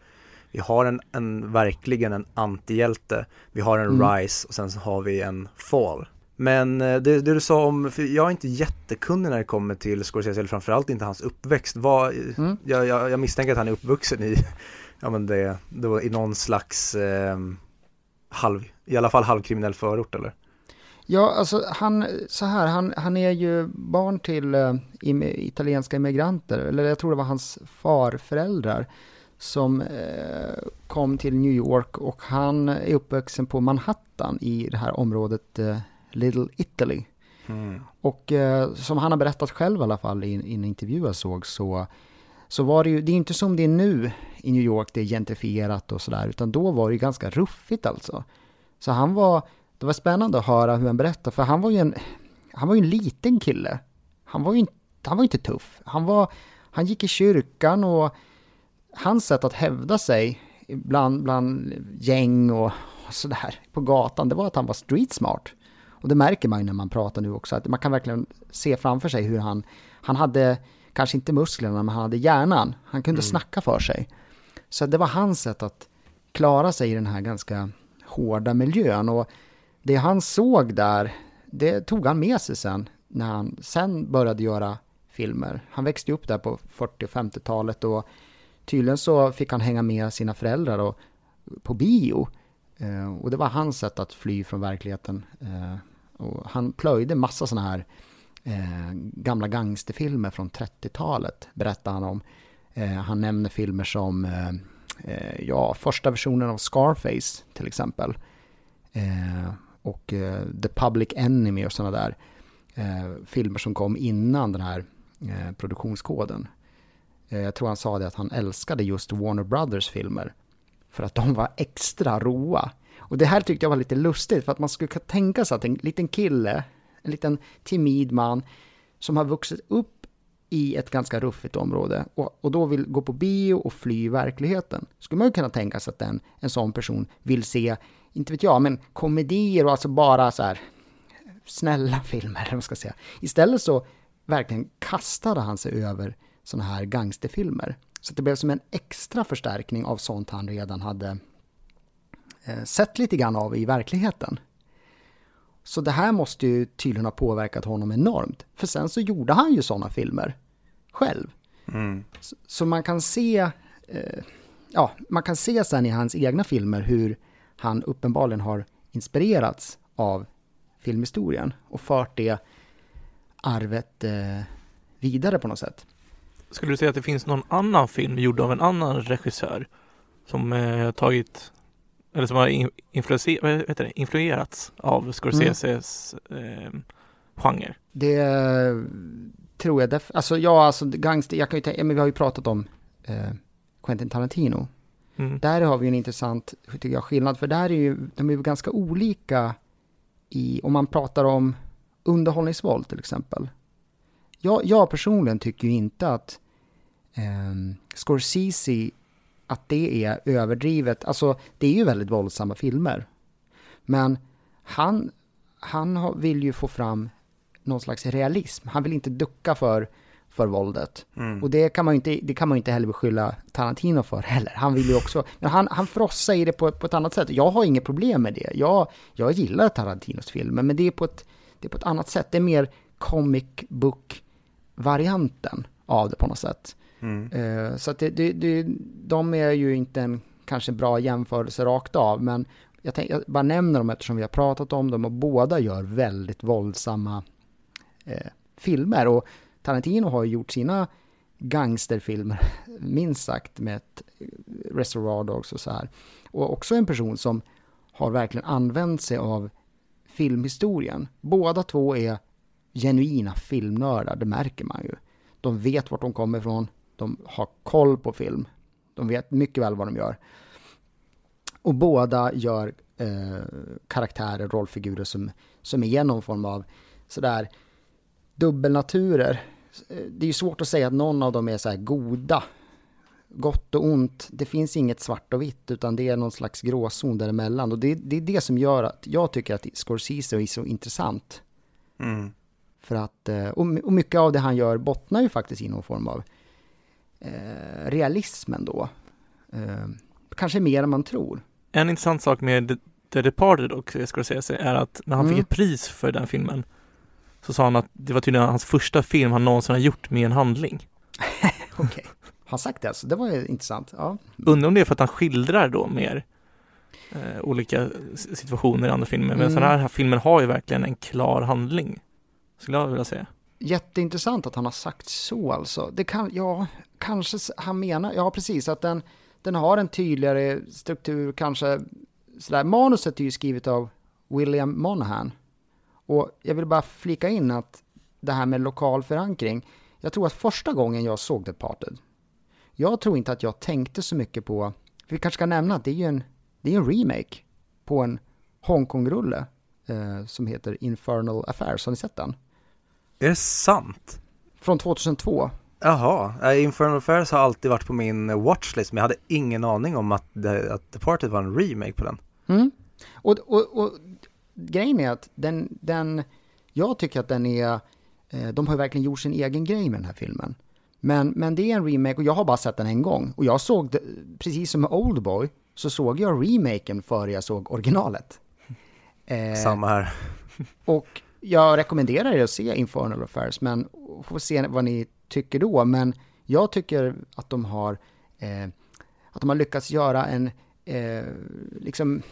Vi har en, en verkligen en antihjälte, vi har en mm. rise och sen så har vi en fall. Men eh, det, det, du sa om, för jag är inte jättekunnig när det kommer till Scorsese, eller framförallt inte hans uppväxt. Vad, mm. jag, jag, jag, misstänker att han är uppvuxen i, <laughs> ja men det, det var i någon slags eh, halv, i alla fall halvkriminell förort eller? Ja, alltså han, så här, han, han är ju barn till uh, italienska immigranter, eller jag tror det var hans farföräldrar som uh, kom till New York och han är uppvuxen på Manhattan i det här området uh, Little Italy. Mm. Och eh, som han har berättat själv i alla fall i, i en intervju jag såg så, så var det ju, det är inte som det är nu i New York, det är gentrifierat och sådär, utan då var det ju ganska ruffigt alltså. Så han var, det var spännande att höra hur han berättade, för han var ju en, han var ju en liten kille. Han var ju inte, han var inte tuff. Han var, han gick i kyrkan och hans sätt att hävda sig bland, bland gäng och, och sådär på gatan, det var att han var street smart. Och det märker man ju när man pratar nu också, att man kan verkligen se framför sig hur han, han hade, kanske inte musklerna, men han hade hjärnan. Han kunde mm. snacka för sig. Så det var hans sätt att klara sig i den här ganska hårda miljön. Och det han såg där, det tog han med sig sen, när han sen började göra filmer. Han växte upp där på 40 och 50-talet och tydligen så fick han hänga med sina föräldrar och, på bio. Eh, och det var hans sätt att fly från verkligheten. Eh, och han plöjde massa sådana här eh, gamla gangsterfilmer från 30-talet, berättar han om. Eh, han nämner filmer som, eh, eh, ja, första versionen av Scarface till exempel. Eh, och eh, The Public Enemy och sådana där eh, filmer som kom innan den här eh, produktionskoden. jag tror han sa det att han älskade just Warner Brothers filmer för att de var extra roa. Och det här tyckte jag var lite lustigt, för att man skulle kunna tänka sig att en liten kille, en liten timid man, som har vuxit upp i ett ganska ruffigt område och, och då vill gå på bio och fly verkligheten. Skulle man ju kunna tänka sig att den, en sån person vill se, inte vet jag, men komedier och alltså bara så här snälla filmer, eller vad ska säga. Istället så verkligen kastade han sig över sådana här gangsterfilmer. Så det blev som en extra förstärkning av sånt han redan hade sett lite grann av i verkligheten. Så det här måste ju tydligen ha påverkat honom enormt. För sen så gjorde han ju sådana filmer själv. Mm. Så, så, man kan se, eh, ja, man kan se sen i hans egna filmer hur han uppenbarligen har inspirerats av filmhistorien och fört det arvet eh, vidare på något sätt. Skulle du säga att det finns någon annan film gjord av en annan regissör som eh, tagit eller som har influenser, influerats av Scorseses mm. eh, genre? Det tror jag def- Alltså ja, alltså gangster, jag kan ju tänka, men vi har ju pratat om eh, Quentin Tarantino. Mm. Där har vi en intressant, tycker jag, skillnad, för där är ju, de är ju ganska olika i, om man pratar om underhållningsvåld till exempel. Jag, jag personligen tycker ju inte att eh, Scorsese, att det är överdrivet. Alltså, det är ju väldigt våldsamma filmer. Men han, han vill ju få fram någon slags realism. Han vill inte ducka för, för våldet. Mm. Och det kan, man ju inte, det kan man inte heller beskylla Tarantino för heller. Han vill ju också, men han, han frossar i det på, på ett annat sätt. Jag har inget problem med det. Jag, jag gillar Tarantinos filmer, men det är, på ett, det är på ett annat sätt. Det är mer comic book-varianten av det på något sätt. Mm. Eh, så att det, det, det, de är ju inte en kanske bra jämförelse rakt av, men jag, tänk, jag bara nämner dem eftersom vi har pratat om dem och båda gör väldigt våldsamma eh, filmer. Och Tarantino har ju gjort sina gangsterfilmer, <laughs> minst sagt, med ett eh, Reservoir Dogs och så här. Och också en person som har verkligen använt sig av filmhistorien. Båda två är genuina filmnördar, det märker man ju. De vet vart de kommer ifrån, de har koll på film. De vet mycket väl vad de gör. Och båda gör eh, karaktärer, rollfigurer som, som är någon form av sådär dubbelnaturer. Det är ju svårt att säga att någon av dem är så här goda. Gott och ont, det finns inget svart och vitt utan det är någon slags gråzon däremellan. Och det, det är det som gör att jag tycker att Scorsese är så intressant. Mm. För att, eh, och mycket av det han gör bottnar ju faktiskt i någon form av eh, realismen då. Eh, kanske mer än man tror. En intressant sak med The Departed och Scorsese är att när han mm. fick ett pris för den filmen så sa han att det var tydligen hans första film han någonsin har gjort med en handling. <laughs> Okej, okay. han sagt det alltså? Det var ju intressant. Ja. Undrar om det är för att han skildrar då mer eh, olika situationer i andra filmer. Men mm. den här filmen har ju verkligen en klar handling, skulle jag vilja säga. Jätteintressant att han har sagt så alltså. Det kan, ja, kanske han menar, ja precis, att den, den har en tydligare struktur, kanske sådär. Manuset är ju skrivet av William Monahan. Och jag vill bara flika in att det här med lokal förankring, jag tror att första gången jag såg Departed, jag tror inte att jag tänkte så mycket på, vi kanske ska nämna att det är ju en, det är en remake på en Hongkong-rulle eh, som heter Infernal Affairs, har ni sett den? Är det sant? Från 2002. Jaha, Infernal Affairs har alltid varit på min watchlist men jag hade ingen aning om att, det, att Departed var en remake på den. Mm. Och, och, och grejen är att den, den, jag tycker att den är, eh, de har verkligen gjort sin egen grej med den här filmen. Men, men det är en remake och jag har bara sett den en gång. Och jag såg, det, precis som med Oldboy, så såg jag remaken före jag såg originalet. <laughs> Eh, Samma här. och jag rekommenderar er att se Infernal Affairs, men får se vad ni tycker då. Men jag tycker att de har, eh, att de har lyckats göra en, eh, liksom,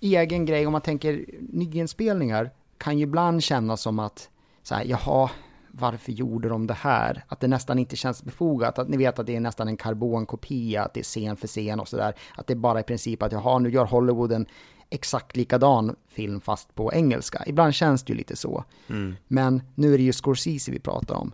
egen grej, om man tänker nyinspelningar, kan ju ibland kännas som att, så här, jaha, varför gjorde de det här? Att det nästan inte känns befogat, att ni vet att det är nästan en karbonkopia, att det är scen för scen och sådär. Att det är bara i princip att, jaha, nu gör Hollywood en exakt likadan film fast på engelska. Ibland känns det ju lite så. Mm. Men nu är det ju Scorsese vi pratar om.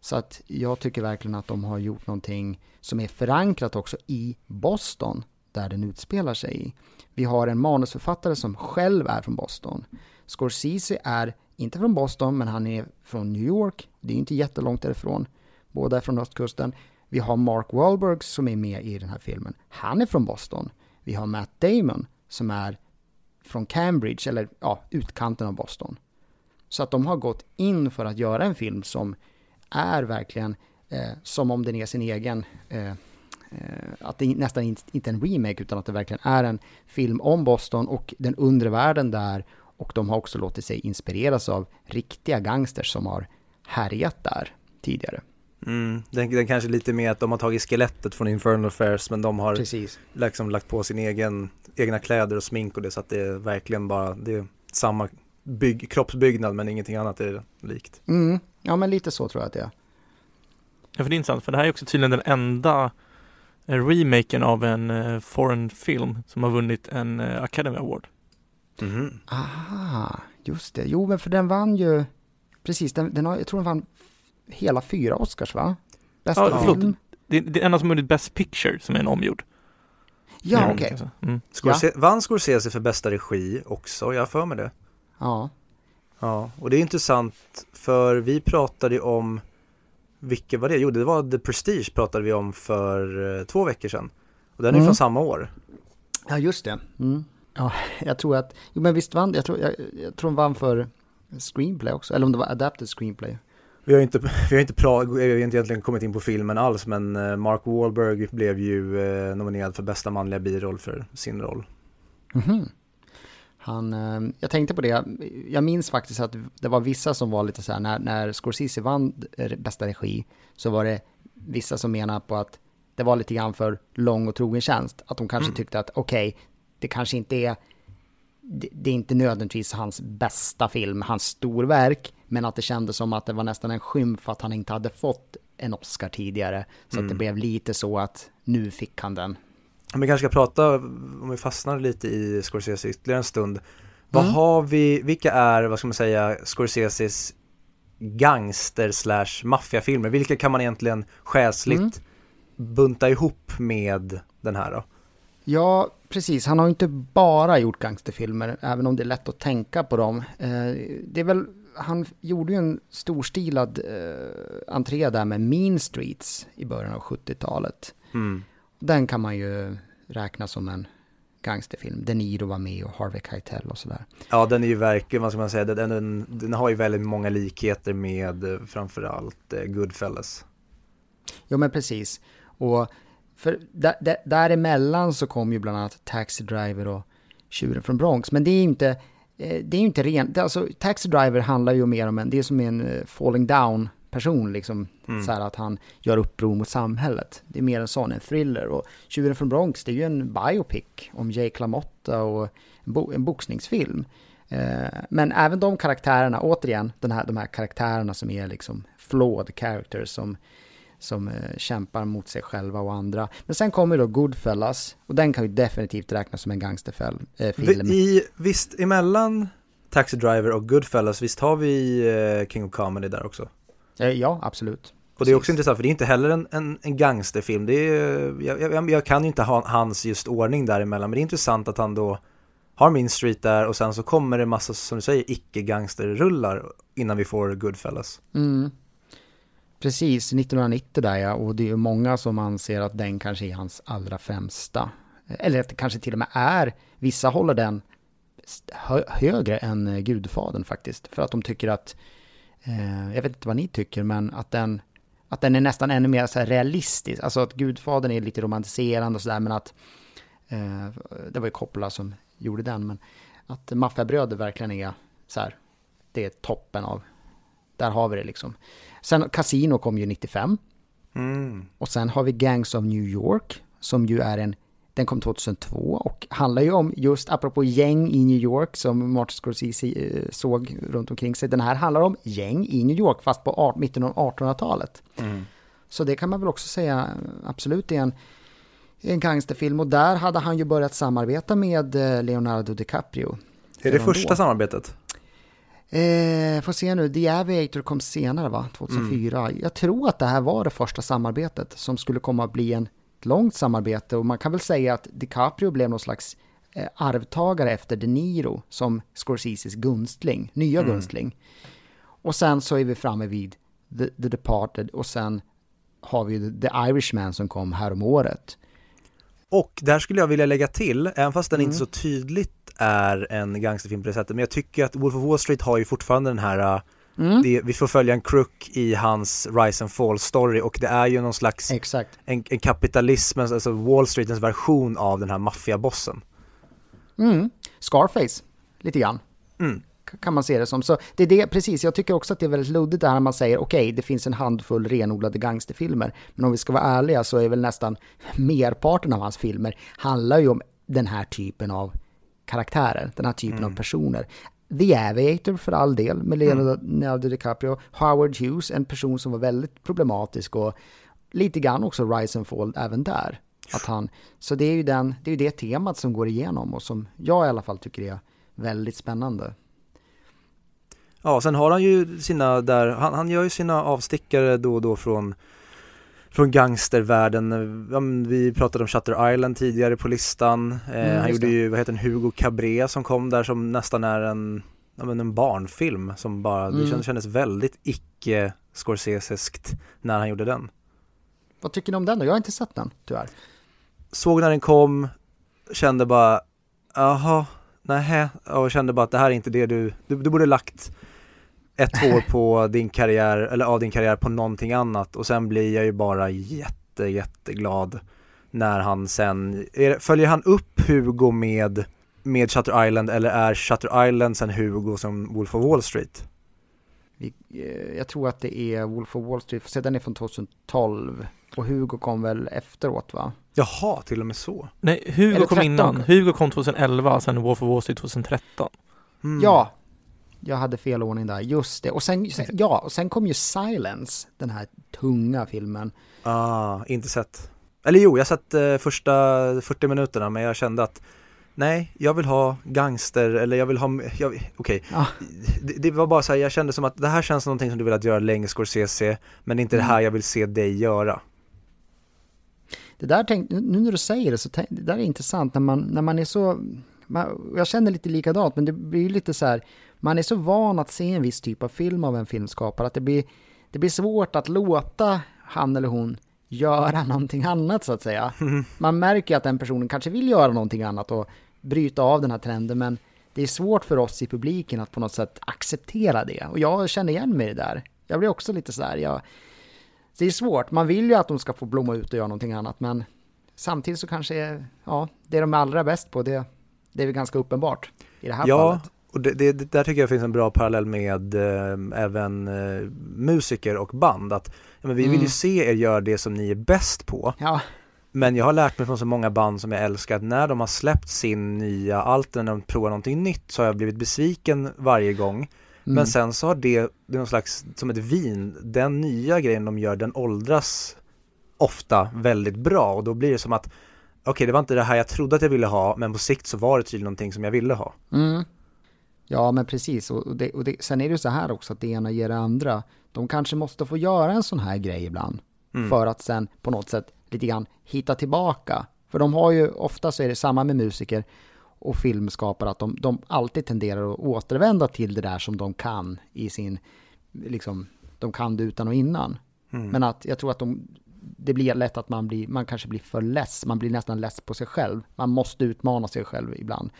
Så att jag tycker verkligen att de har gjort någonting som är förankrat också i Boston, där den utspelar sig i. Vi har en manusförfattare som själv är från Boston. Scorsese är inte från Boston, men han är från New York. Det är inte jättelångt därifrån. Båda är från östkusten. Vi har Mark Wahlberg som är med i den här filmen. Han är från Boston. Vi har Matt Damon som är från Cambridge, eller ja, utkanten av Boston. Så att de har gått in för att göra en film som är verkligen eh, som om den är sin egen, eh, eh, att det nästan inte är en remake utan att det verkligen är en film om Boston och den undre världen där och de har också låtit sig inspireras av riktiga gangsters som har härjat där tidigare. Mm, den, den kanske lite mer att de har tagit skelettet från Infernal Affairs men de har Precis. liksom lagt på sin egen, egna kläder och smink och det så att det är verkligen bara, det är samma bygg, kroppsbyggnad men ingenting annat är likt. Mm. Ja men lite så tror jag att det är. Ja, för det är intressant, för det här är också tydligen den enda eh, remaken av en uh, foreign film som har vunnit en uh, Academy Award. Mm. Ah, just det. Jo, men för den vann ju, precis, den, den har, jag tror den vann hela fyra Oscars va? Bästa ja, film. Det, det är enda som vunnit Best Picture som är en omgjord. Ja, okej. Okay. Mm. Scorsese, ja. Vann Scorsese för bästa regi också? Jag har för mig det. Ja. Ja, och det är intressant för vi pratade om, vilket var det? Jo, det var The Prestige pratade vi om för eh, två veckor sedan. Och den är mm. från samma år. Ja, just det. Mm. Ja, jag tror att, jo men visst vann, jag tror, jag, jag tror hon vann för screenplay också, eller om det var adapted screenplay. Vi har inte, <laughs> vi har inte, pra, vi har inte egentligen kommit in på filmen alls men eh, Mark Wahlberg blev ju eh, nominerad för bästa manliga biroll för sin roll. Mm -hmm. Han, eh, jag tänkte på det, jag minns faktiskt att det var vissa som var lite så här, när, när Scorsese vann bästa regi, så var det vissa som menade på att det var lite grann för lång och trogen tjänst. Att de kanske mm. tyckte att okej, okay, det kanske inte är, det, är inte nödvändigtvis hans bästa film, hans storverk, men att det kändes som att det var nästan en skymf att han inte hade fått en Oscar tidigare. Så mm. att det mm. blev lite så att nu fick han den. Om vi kanske ska prata, om vi fastnar lite i Scorsese ytterligare en stund. Vad mm. har vi, vilka är, vad ska man säga, Scorseses gangster slash maffiafilmer? Vilka kan man egentligen själsligt mm. bunta ihop med den här då? Ja, precis. Han har inte bara gjort gangsterfilmer, även om det är lätt att tänka på dem. Eh, det är väl, han gjorde ju en storstilad eh, entré där med Mean Streets i början av 70-talet. Mm. Den kan man ju räkna som en gangsterfilm. De Niro var med och Harvey Keitel och sådär. Ja, den är ju verkligen, vad ska man säga, den, den, den har ju väldigt många likheter med eh, framförallt Goodfellas. Jo, men precis. Och för där, där, däremellan så kom ju bland annat Taxi Driver och Tjuren från Bronx. Men det är ju inte, eh, det är inte rent, alltså Taxi Driver handlar ju mer om en, det är som en eh, falling down person liksom. Mm. Så här att han gör uppror mot samhället. Det är mer en sån, en thriller. Och Tjuren från Bronx, det är ju en biopic om Jake LaMotta och en, bo, en boxningsfilm. Eh, men även de karaktärerna, återigen, den här, de här karaktärerna som är liksom flawed characters som som eh, kämpar mot sig själva och andra. Men sen kommer då Goodfellas och den kan ju definitivt räknas som en gangsterfilm. Eh, I, visst, emellan Taxi Driver och Goodfellas, visst har vi eh, King of Comedy där också? Ja, absolut. Och det är också intressant för det är inte heller en, en, en gangsterfilm. Det är, jag, jag, jag kan ju inte ha hans just ordning däremellan men det är intressant att han då har Min Street där och sen så kommer det massa, som du säger, icke-gangsterrullar innan vi får Goodfellas. Mm. Precis, 1990 där ja, och det är ju många som anser att den kanske är hans allra främsta. Eller att det kanske till och med är, vissa håller den hö högre än eh, Gudfadern faktiskt. För att de tycker att, eh, jag vet inte vad ni tycker, men att den, att den är nästan ännu mer så realistisk. Alltså att Gudfadern är lite romantiserande och sådär, men att, eh, det var ju Coppola som gjorde den, men att Maffiabröder verkligen är så här, det är toppen av, där har vi det liksom. Sen Casino kom ju 95. Mm. Och sen har vi Gangs of New York, som ju är en den kom 2002 och handlar ju om just apropå gäng i New York som Martin Scorsese eh, såg runt omkring sig. Den här handlar om gäng i New York fast på mitten av 1800-talet. Mm. Så det kan man väl också säga absolut är en, en gangsterfilm och där hade han ju börjat samarbeta med eh, Leonardo DiCaprio. Är det första då. samarbetet? Eh, får se nu, The Aviator kom senare va, 2004. Mm. Jag tror att det här var det första samarbetet som skulle komma att bli en, ett långt samarbete och man kan väl säga att DiCaprio blev någon slags eh, arvtagare efter De Niro som Scorseses gunstling, nya Mm. gunstling. Och sen så är vi framme vid The, The Departed och sen har vi The Irishman som kom här om året. Och där skulle jag vilja lägga till, även fast den Mm. inte så tydligt är en gangsterfilm på det sättet, men jag tycker att Wolf of Wall Street har ju fortfarande den här, uh, Mm. det, vi får följa en crook i hans Rise and Fall story och det är ju någon slags, Exakt. en, en kapitalismens, alltså Wall Streetens version av den här maffiabossen. Mm. Scarface, lite grann. Mm. Kan man se det som. Så det är det, precis, jag tycker också att det är väldigt luddigt det här när man säger okej, det finns en handfull renodlade gangsterfilmer. Men om vi ska vara ärliga så är väl nästan merparten av hans filmer handlar ju om den här typen av karaktärer, den här typen av personer. The Aviator för all del med Leonardo DiCaprio, Howard Hughes, en person som var väldigt problematisk och lite grann också Rise and Fall även där. Att han, så det är ju den, det är ju det temat som går igenom och som jag i alla fall tycker är väldigt spännande. Ja, sen har han ju sina där, han, han gör ju sina avstickare då och då från från gangstervärlden. Ja, vi pratade om Shutter Island tidigare på listan. Eh, Mm, han gjorde det. ju, vad heter den, Hugo Cabret som kom där som nästan är en, ja, men en barnfilm som bara, det Mm. kändes, kändes väldigt icke Scorseseskt när han gjorde den. Vad tycker ni om den då? Jag har inte sett den, tyvärr. Såg när den kom, kände bara, jaha, nähä, och kände bara att det här är inte det du, du, du borde lagt ett två år på din karriär, eller av din karriär på någonting annat och sen blir jag ju bara jätte, jätteglad när han sen, är, följer han upp Hugo med, med Shutter Island eller är Shutter Island sen Hugo som Wolf of Wall Street? Eh, jag tror att det är Wolf of Wall Street, så den är från 2012. Och Hugo kom väl efteråt va? Jaha, till och med så. Nej, Hugo kom 13. innan. Hugo kom 2011, sen Wolf of Wall Street 2013. Mm. Ja, jag hade fel ordning där, just det. Och sen, sen, ja, och sen kom ju Silence, den här tunga filmen. Ah, inte sett. Eller jo, jag sett eh, första 40 minuterna men jag kände att nej, jag vill ha gangster eller jag vill ha, okej. Ja. Det, det var bara så här, jag kände som att det här känns som någonting som du velat göra länge Scorsese, men det är inte det här jag vill se dig göra. Det där tänk, nu när du säger det så tänk, det där är intressant när man, när man är så, man, jag känner lite likadant men det blir ju lite så här, man är så van att se en viss typ av film av en filmskapare att det blir, det blir svårt att låta han eller hon göra <laughs> någonting annat så att säga. Man märker att den personen kanske vill göra någonting annat och bryta av den här trenden men det är svårt för oss i publiken att på något sätt acceptera det och jag känner igen mig i det där. Jag blir också lite så här, jag, det är svårt. Man vill ju att de ska få blomma ut och göra någonting annat, men samtidigt så kanske, ja, det de är allra bäst på, det, det är väl ganska uppenbart i det här Ja, fallet. Och det, det, där tycker jag finns en bra parallell med eh, även eh, musiker och band. Att ja, men vi vill ju Mm. se er göra det som ni är bäst på. Ja, Men jag har lärt mig från så många band som jag älskar att när de har släppt sin nya allt, när de provar någonting nytt så har jag blivit besviken varje gång. mm. Men sen så har det, det är någon slags, som ett vin, den nya grejen de gör den åldras ofta väldigt bra och då blir det som att okej det var inte det här jag trodde att jag ville ha men på sikt så var det tydligen någonting som jag ville ha. Mm. Ja, men precis. Och, det, och det, sen är det ju så här också att det ena ger det andra. De kanske måste få göra en sån här grej ibland. Mm. För att sen på något sätt lite grann hitta tillbaka. För de har ju, ofta så är det samma med musiker och filmskapare, att de, de alltid tenderar att återvända till det där som de kan i sin, liksom, de kan det utan och innan. Mm. Men att jag tror att de, det blir lätt att man blir, man kanske blir för less, man blir nästan less på sig själv. Man måste utmana sig själv ibland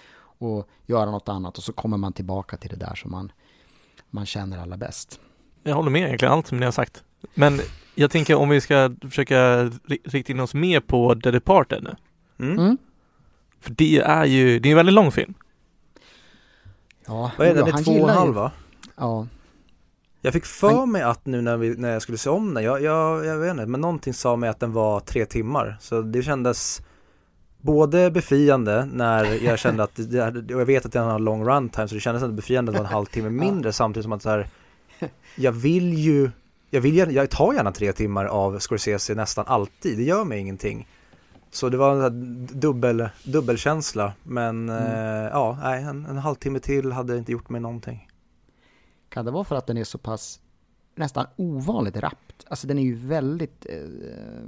och göra något annat och så kommer man tillbaka till det där som man, man känner allra bäst. Jag håller med egentligen allt som ni har sagt. Men jag tänker om vi ska försöka ri- rikta in oss mer på The Departed nu. Mm. Mm. För det är ju, det är en väldigt lång film. Ja, Vad är det, det är han två och en halv va? Ja, Jag fick för Han- mig att nu när, vi, när jag skulle se om den, jag, jag, jag vet inte, men någonting sa mig att den var tre timmar. Så det kändes både befriande när jag kände att, det, och jag vet att den har lång runtime så det kändes ändå befriande att det var en <laughs> halvtimme mindre samtidigt som att så här, jag vill ju, jag vill gärna, jag tar gärna tre timmar av Scorsese nästan alltid, det gör mig ingenting. Så det var en sån dubbel, dubbelkänsla, men Mm. eh, ja, nej, en, en halvtimme till hade inte gjort mig någonting. kan det vara för att den är så pass nästan ovanligt rappt. Alltså den är ju väldigt, eh,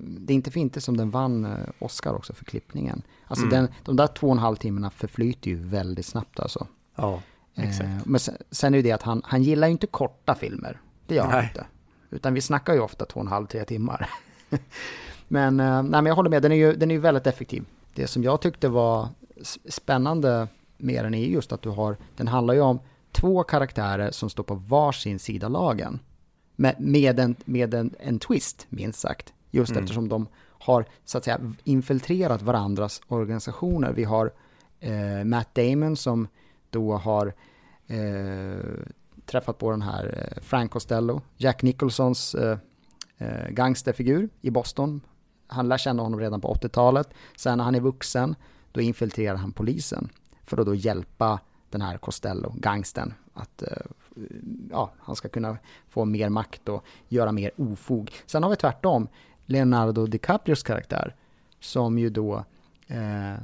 det är inte för inte som den vann eh, Oscar också för klippningen. Alltså Mm. den, de där två och en halv timmarna förflyter ju väldigt snabbt alltså. Ja. Exakt. Eh, men sen, sen är det det att han, han gillar ju inte korta filmer. Det gör han Nej. inte. Utan vi snackar ju ofta två och en halv, tre timmar. <laughs> men, eh, nej, men jag håller med, den är, ju, den är ju väldigt effektiv. Det som jag tyckte var spännande med den är just att du har, den handlar ju om två karaktärer som står på varsin sida lagen. Med, med, en, med en, en twist, minst sagt. Just Mm. eftersom de har så att säga infiltrerat varandras organisationer. Vi har eh, Matt Damon som då har eh, träffat på den här eh, Frank Costello, Jack Nicholsons eh, eh, gangsterfigur i Boston. Han lär känna honom redan på 80-talet. Sen när han är vuxen, då infiltrerar han polisen för att då hjälpa den här Costello, gangsten, att eh, ja, han ska kunna få mer makt och göra mer ofog. Sen har vi tvärtom Leonardo DiCaprios karaktär som ju då eh,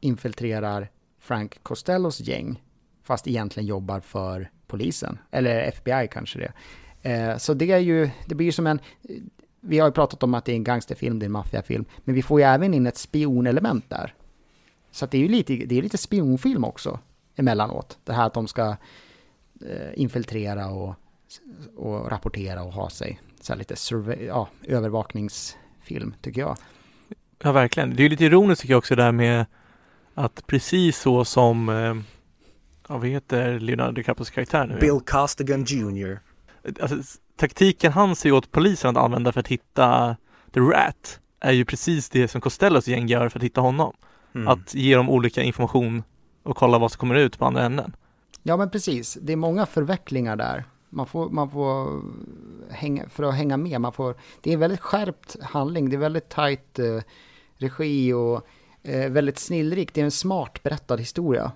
infiltrerar Frank Costellos gäng fast egentligen jobbar för polisen. Eller FBI kanske det eh, Så det är ju, det blir ju som en, vi har ju pratat om att det är en gangsterfilm, det är en maffiafilm, men vi får ju även in ett spionelement där. Så att det är ju lite, det är lite spionfilm också emellanåt. Det här att de ska eh, infiltrera och, och rapportera och ha sig. Så här lite survey, ja, övervakningsfilm tycker jag. Ja, verkligen. Det är lite ironiskt tycker jag också där med att precis så som, eh, ja, vad heter Leonardo DiCaprios karaktär nu? Bill Costigan Jr. Alltså, s- taktiken han ser åt polisen att använda för att hitta The Rat är ju precis det som Costellos gäng gör för att hitta honom. Mm. Att ge dem olika information och kolla vad som kommer ut på andra änden. Ja men precis, det är många förvecklingar där. Man får, man får hänga, för att hänga med, man får, det är väldigt skärpt handling, det är väldigt tajt eh, regi och eh, väldigt snillrikt. Det är en smart berättad historia,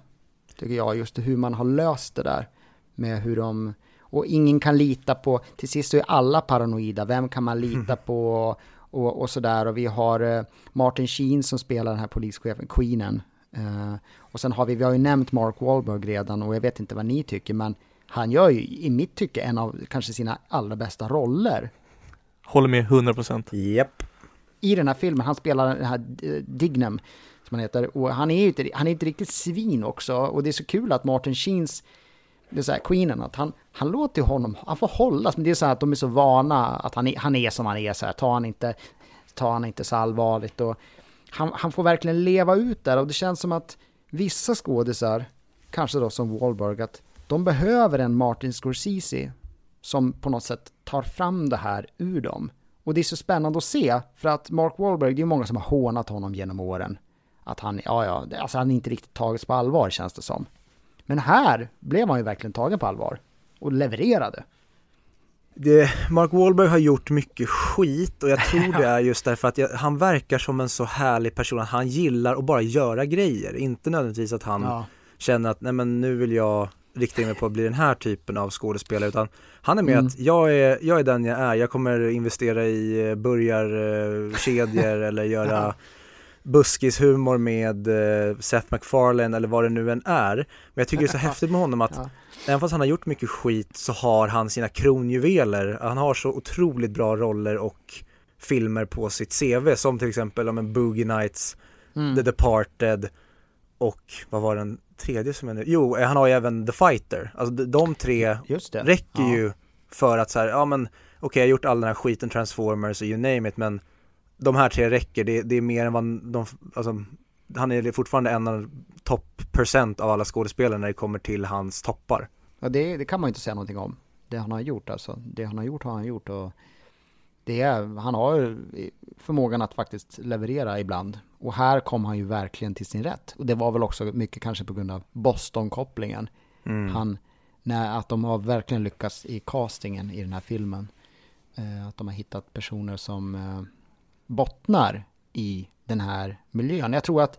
tycker jag, just hur man har löst det där. Med hur de, och ingen kan lita på, till sist så är alla paranoida, vem kan man lita på och, och sådär. Och vi har eh, Martin Sheen som spelar den här polischefen, Queenen. Eh, och sen har vi, vi har ju nämnt Mark Wahlberg redan och jag vet inte vad ni tycker, men han gör ju i mitt tycke en av kanske sina allra bästa roller Håller med 100%. Japp. i den här filmen. Han spelar den här eh, Dignam, som han heter, och han är ju inte, han är inte riktigt svin också. Och det är så kul att Martin Sheens, det är så här, Queenen, att han, han låter honom, han får hållas, men det är så här att de är så vana att han är, han är som han är, så här, tar han inte, tar han inte så allvarligt. Och han, han får verkligen leva ut där och det känns som att vissa skådisar, kanske då som Wahlberg, att de behöver en Martin Scorsese som på något sätt tar fram det här ur dem. Och det är så spännande att se, för att Mark Wahlberg, det är ju många som har hånat honom genom åren. Att han, ja ja, alltså han är inte riktigt tagits på allvar känns det som. Men här blev han ju verkligen tagen på allvar. Och levererade. Det, Mark Wahlberg har gjort mycket skit och jag <laughs> tror det är just därför att jag, han verkar som en så härlig person att han gillar att bara göra grejer. Inte nödvändigtvis att han Ja. känner att nej men nu vill jag rikta in mig på att bli den här typen av skådespelare utan han är mer Mm. att jag är, jag är den jag är, jag kommer investera i eh, burgarkedjor <laughs> eller göra buskishumor med eh, Seth MacFarlane eller vad det nu än är. Men jag tycker det är så <laughs> häftigt med honom att Ja. Även fast han har gjort mycket skit så har han sina kronjuveler. Han har så otroligt bra roller och filmer på sitt CV som till exempel om en Boogie Nights, Mm. The Departed och vad var den tredje som jag nu, jo han har ju även The Fighter. Alltså de, de tre räcker ja. ju för att så här, ja men okej jag har gjort all den här skiten, Transformers och you name it men de här tre räcker, det, det är mer än vad de, alltså han är fortfarande en av topp procent av alla skådespelare när det kommer till hans toppar. Ja, det, det kan man ju inte säga någonting om. Det han har gjort alltså. Det han har gjort har han gjort och det är, han har förmågan att faktiskt leverera ibland. Och här kom han ju verkligen till sin rätt. Och det var väl också mycket kanske på grund av Boston-kopplingen. Mm. Han, när, att de har verkligen lyckats i castingen i den här filmen. Eh, att de har hittat personer som eh, bottnar i den här miljön. Jag tror att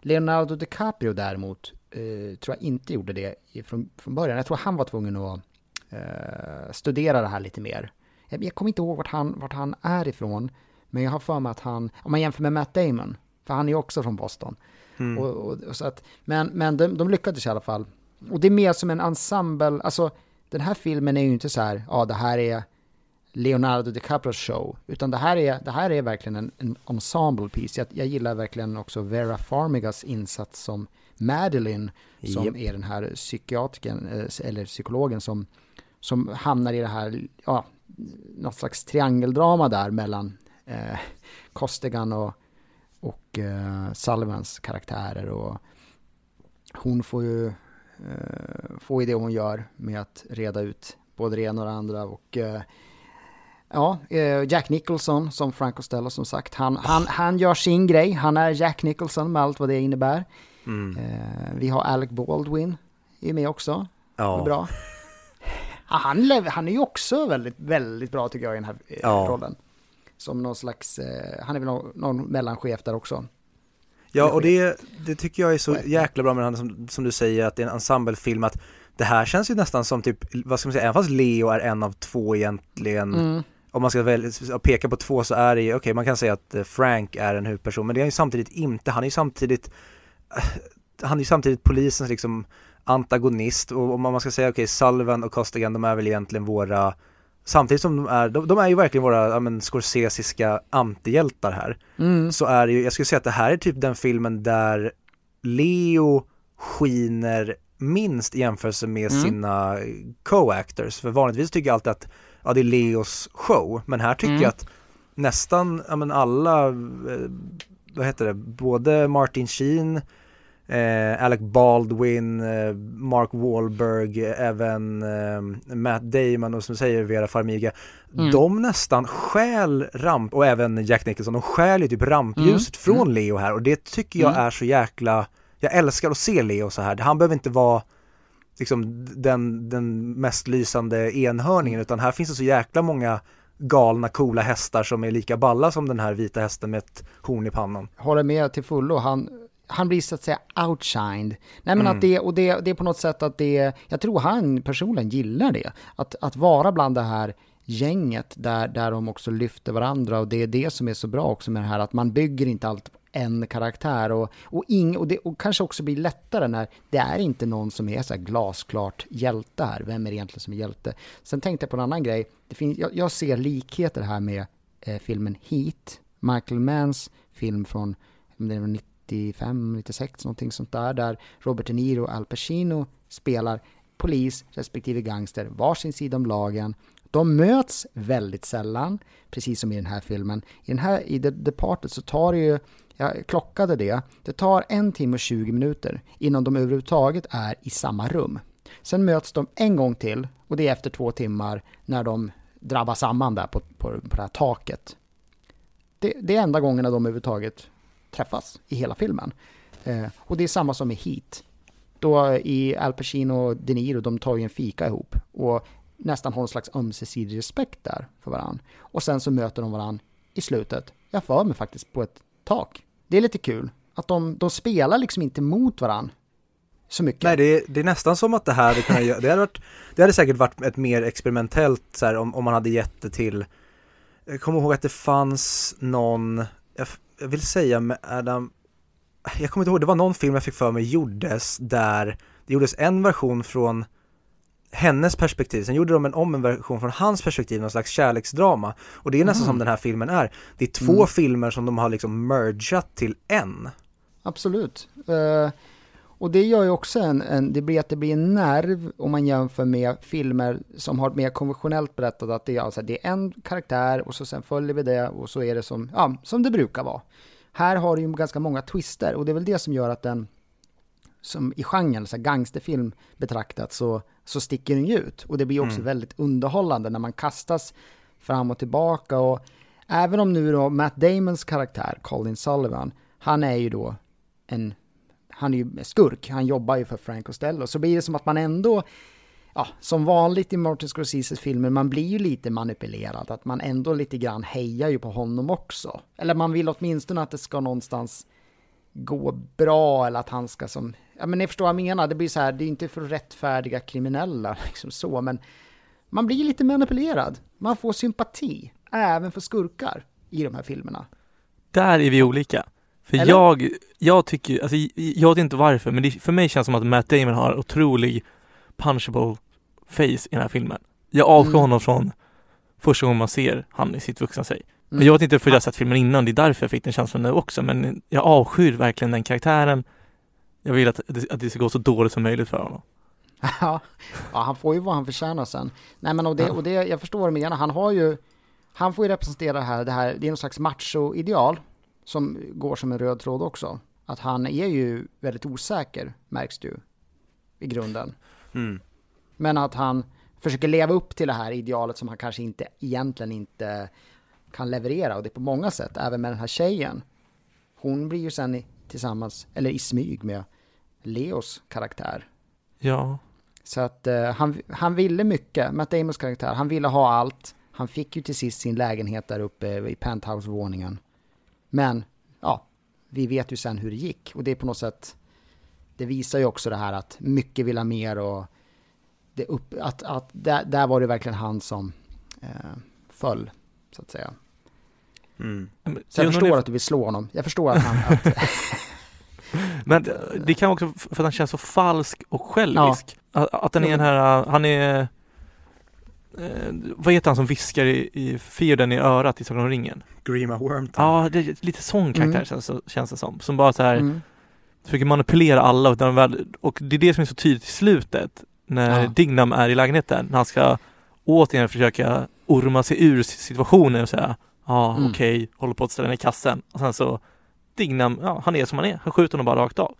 Leonardo DiCaprio däremot eh, tror jag inte gjorde det från, från början. Jag tror han var tvungen att eh, studera det här lite mer. Jag, jag kommer inte ihåg vart han, vart han är ifrån, men jag har för mig att han, om man jämför med Matt Damon, för han är också från Boston. Mm. Och, och, och så att, men men de, de lyckades i alla fall. Och det är mer som en ensemble, alltså den här filmen är ju inte så här, ja det här är Leonardo DiCaprios show, utan det här är, det här är verkligen en, en ensemble piece. Jag, jag gillar verkligen också Vera Farmigas insats som Madeline, som Japp. är den här psykiatriken, eh, eller psykologen som, som hamnar i det här, ja, något slags triangeldrama där mellan eh, Costigan och, och eh, Sullivans karaktärer och hon får ju, eh, får ju det hon gör med att reda ut både det ena och det andra och eh, Ja, eh, Jack Nicholson som Frank Costello som sagt, han, han, han gör sin grej, han är Jack Nicholson med allt vad det innebär. Mm. Eh, vi har Alec Baldwin är med också, Ja. bra. Ja, han, han är ju också väldigt, väldigt bra tycker jag i den här eh, Ja. rollen. Som någon slags, han är väl någon, någon mellanchef där också. Ja, och det, det tycker jag är så jäkla bra med den som, som du säger, att det är en ensemblefilm, att det här känns ju nästan som typ, vad ska man säga, även fast Leo är en av två egentligen, Mm. Om man ska väl peka på två så är det ju, okej man kan säga att eh, Frank är en huvudperson, men det är han ju samtidigt inte, han är ju samtidigt, eh, han är ju samtidigt polisens liksom antagonist och om man ska säga okej, Sullivan och Costigan, de är väl egentligen våra Samtidigt som de är, de, de är ju verkligen våra, ja men Scorsesiska antihjältar här Mm. så är det ju, jag skulle säga att det här är typ den filmen där Leo skiner minst i jämförelse med Mm. sina co-actors. För vanligtvis tycker jag alltid att ja, det är Leos show, men här tycker Mm. jag att nästan, ja men alla, eh, vad heter det, både Martin Sheen, eh, Alec Baldwin, eh, Mark Wahlberg, eh, även eh, Matt Damon och som säger Vera Farmiga, Mm. de nästan stjäl ramp, och även Jack Nicholson, de stjäl ju typ rampljuset Mm. från Leo här och det tycker jag Mm. är så jäkla, jag älskar att se Leo så här, han behöver inte vara liksom den, den mest lysande enhörningen utan här finns det så jäkla många galna coola hästar som är lika balla som den här vita hästen med ett horn i pannan. håller med till fullo. Han, han blir så att säga outshined. Nej men Mm. att det, och det, det är på något sätt att det, jag tror han personligen gillar det. Att, att vara bland det här gänget där, där de också lyfter varandra och det är det som är så bra också med det här att man bygger inte allt en karaktär och, och, ing, och, det, och kanske också blir lättare när det är inte någon som är så här glasklart hjälte här. Vem är det egentligen som är hjälte? Sen tänkte jag på en annan grej. Det finns, jag, jag ser likheter här med eh, filmen Heat, Michael Manns film från 95, 96, någonting sånt där, där Robert De Niro och Al Pacino spelar polis respektive gangster, varsin sida om lagen. De möts väldigt sällan, precis som i den här filmen. I den här, i The Departed så tar det ju, jag klockade det, det tar en timme och 20 minuter innan de överhuvudtaget är i samma rum. Sen möts de en gång till och det är efter två timmar när de drabbar samman där på, på, på det här taket. Det, det är enda gångerna de överhuvudtaget träffas i hela filmen. Eh, och det är samma som i Heat. Då eh, i Al Pacino och De Niro, de tar ju en fika ihop och nästan har en slags ömsesidig respekt där för varandra. Och sen så möter de varandra i slutet, jag för mig faktiskt på ett tak. Det är lite kul att de, de spelar liksom inte mot varandra så mycket. Nej, det är, det är nästan som att det här det, kunnat göra, det hade, varit, det hade säkert varit ett mer experimentellt så här, om, om man hade gett det till, jag kommer ihåg att det fanns någon, jag, jag vill säga med Adam, jag kommer inte ihåg, det var någon film jag fick för mig gjordes där det gjordes en version från hennes perspektiv, sen gjorde de en om en version från hans perspektiv, någon slags kärleksdrama. Och det är nästan Mm. som den här filmen är. Det är två Mm. filmer som de har liksom mergat till en. Absolut. Eh, och det gör ju också en, en, det blir att det blir en nerv om man jämför med filmer som har mer konventionellt berättat att det är, alltså, det är en karaktär och så sen följer vi det och så är det som, ja, som det brukar vara. Här har du ju ganska många twister och det är väl det som gör att den, som i genren, så gangsterfilm betraktat, så, så sticker den ju ut. Och det blir också Mm. väldigt underhållande när man kastas fram och tillbaka och även om nu då Matt Damons karaktär, Colin Sullivan, han är ju då en, han är ju skurk, han jobbar ju för Frank Costello, så blir det som att man ändå, ja, som vanligt i Martin Scorseses filmer, man blir ju lite manipulerad, att man ändå lite grann hejar ju på honom också. Eller man vill åtminstone att det ska någonstans gå bra, eller att han ska som, ja men ni förstår vad jag menar, det blir så här, det är inte för rättfärdiga kriminella, <laughs> liksom så, men man blir lite manipulerad. Man får sympati, även för skurkar i de här filmerna. Där är vi olika. För Eller? jag, jag tycker, alltså jag vet inte varför, men det, för mig känns det som att Matt Damon har otrolig punchable face i den här filmen. Jag avskyr Mm. honom från första gången man ser han i sitt vuxna sig. Men Mm. jag vet inte för jag har sett filmen innan, det är därför jag fick den känslan nu också, men jag avskyr verkligen den karaktären. Jag vill att det, att det ska gå så dåligt som möjligt för honom. Ja, han får ju vad han förtjänar sen. Nej men och det, och det jag förstår vad du menar, han har ju, han får ju representera det här, det här, det är någon slags macho-ideal som går som en röd tråd också. Att han är ju väldigt osäker, märks ju, i grunden. Mm. Men att han försöker leva upp till det här idealet som han kanske inte, egentligen inte kan leverera. Och det är på många sätt, även med den här tjejen. Hon blir ju sen i, tillsammans, eller i smyg med Leos karaktär. Ja, Så att eh, han, han ville mycket, Matt Damons karaktär, han ville ha allt. Han fick ju till sist sin lägenhet där uppe i penthouse-våningen. Men, ja, vi vet ju sen hur det gick. Och det är på något sätt, det visar ju också det här att mycket vill ha mer och det upp, att, att där, där var det verkligen han som eh, föll, så att säga. Mm. Men Så jag förstår att du vill slå honom. Jag förstår att han, att, <laughs> Men det- det kan också för att han känns så falsk och självisk. Att, att den är den här, han är eh, vad heter han som viskar i, i Fearden i örat i Sagan om ringen? Grima Wormtongue. Ja, det är lite sån karaktär Mm. känns, känns det som. Som bara så här mm, försöker manipulera alla och, väl, och det är det som är så tydligt i slutet när Ja. Dignam är i lägenheten. När han ska återigen försöka orma sig ur situationen och säga ja Mm. okej, håller på att ställa ner kassen. Och sen så Dignam, ja han är som han är. Han skjuter honom bara rakt av.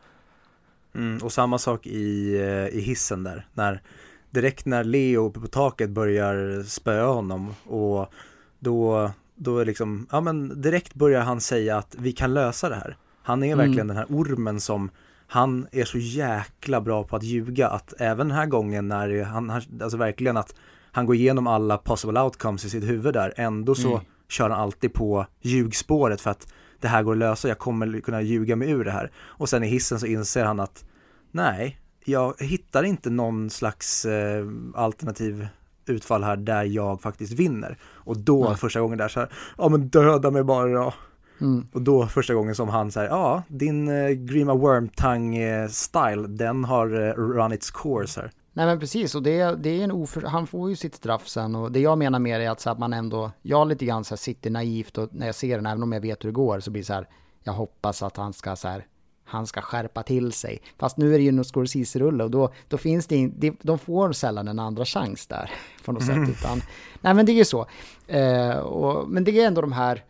Mm, och samma sak i, eh, i hissen där. När, direkt när Leo uppe på taket börjar spöa honom och då, då är liksom, ja men direkt börjar han säga att vi kan lösa det här. Han är Mm. verkligen den här ormen som, han är så jäkla bra på att ljuga att även den här gången när han, han alltså verkligen att han går igenom alla possible outcomes i sitt huvud där, ändå så Mm. kör han alltid på ljugspåret för att det här går att lösa, jag kommer kunna ljuga mig ur det här. Och sen i hissen så inser han att nej, jag hittar inte någon slags eh, alternativ utfall här där jag faktiskt vinner. Och då Nej. första gången där så här, ja men döda mig bara då. mm, Och då första gången som han säger, ja din eh, Grima Wormtongue eh, style, den har eh, run its course här. Nej men precis, och det, det är en oför... Han får ju sitt straff sen och det jag menar med det är att, så att man ändå, jag lite grann så sitter naivt och när jag ser den, även om jag vet hur det går, så blir det så här, jag hoppas att han ska så här, han ska skärpa till sig. Fast nu är det ju någon Scorsese-rulle och då, då finns det, in, det, de får sällan en andra chans där <laughs> på något sätt. Utan, nej men det är ju så. Eh, och, men det är ändå de här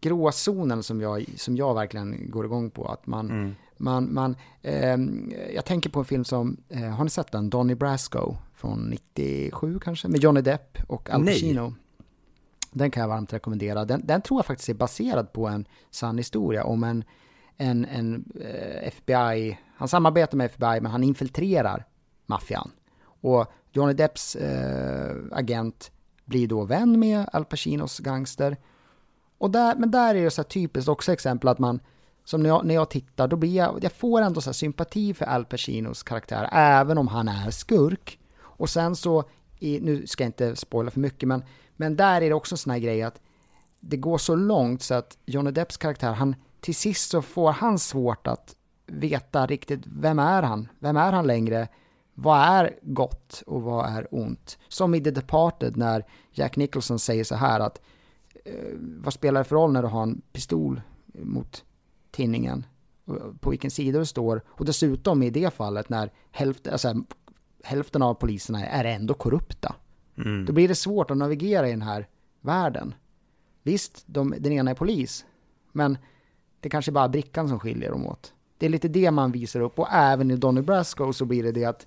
gråzonen som jag, som jag verkligen går igång på. Att man, Mm. Man, man, ehm, jag tänker på en film som, eh, har ni sett den? Donnie Brasco från 97 kanske? Med Johnny Depp och Al Nej. Pacino. Den kan jag varmt rekommendera. Den, den tror jag faktiskt är baserad på en sann historia om en, en, en eh, FBI, han samarbetar med FBI men han infiltrerar maffian. Och Johnny Depps eh, agent blir då vän med Al Pacinos gangster. Och där, men där är det så här typiskt också exempel att man, som när jag, när jag tittar, då blir jag, jag får ändå så här sympati för Al Pacinos karaktär, även om han är skurk. Och sen så, i, nu ska jag inte spoila för mycket, men, men där är det också en sån här grej att det går så långt så att Johnny Depps karaktär, han, till sist så får han svårt att veta riktigt, vem är han? Vem är han längre? Vad är gott och vad är ont? Som i The Departed när Jack Nicholson säger så här att eh, vad spelar det för roll när du har en pistol mot tinningen? Och På vilken sida du står? Och dessutom i det fallet när hälften, alltså, hälften av poliserna är ändå korrupta. Mm. Då blir det svårt att navigera i den här världen. Visst, de, den ena är polis, men det kanske bara är brickan som skiljer dem åt. Det är lite det man visar upp och även i Donny Brasco så blir det det att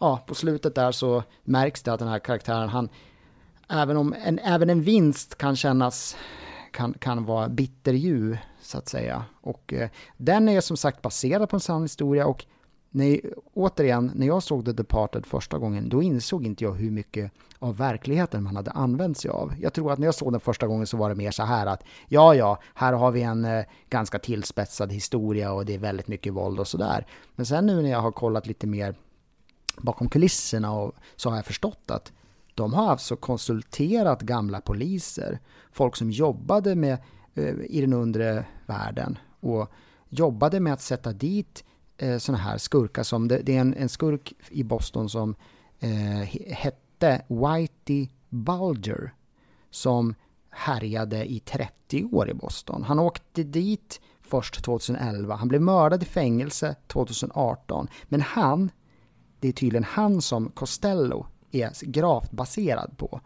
ja, på slutet där så märks det att den här karaktären, han, även om en, även en vinst kan kännas, kan, kan vara bitterljuv så att säga. Och eh, den är som sagt baserad på en sann historia och när, återigen, när jag såg The Departed första gången, då insåg inte jag hur mycket av verkligheten man hade använt sig av. Jag tror att när jag såg den första gången så var det mer så här att ja, ja, här har vi en eh, ganska tillspetsad historia och det är väldigt mycket våld och sådär. Men sen nu när jag har kollat lite mer bakom kulisserna och så har jag förstått att de har alltså konsulterat gamla poliser, folk som jobbade med Eh, i den undre världen och jobbade med att sätta dit eh, sådana här skurkar som, det, det är en, en skurk i Boston som eh, hette Whitey Bulger som härjade i 30 år i Boston. Han åkte dit först 2011. Han blev mördad i fängelse 2018. Men han, det är tydligen han som Costello är gravt baserad på.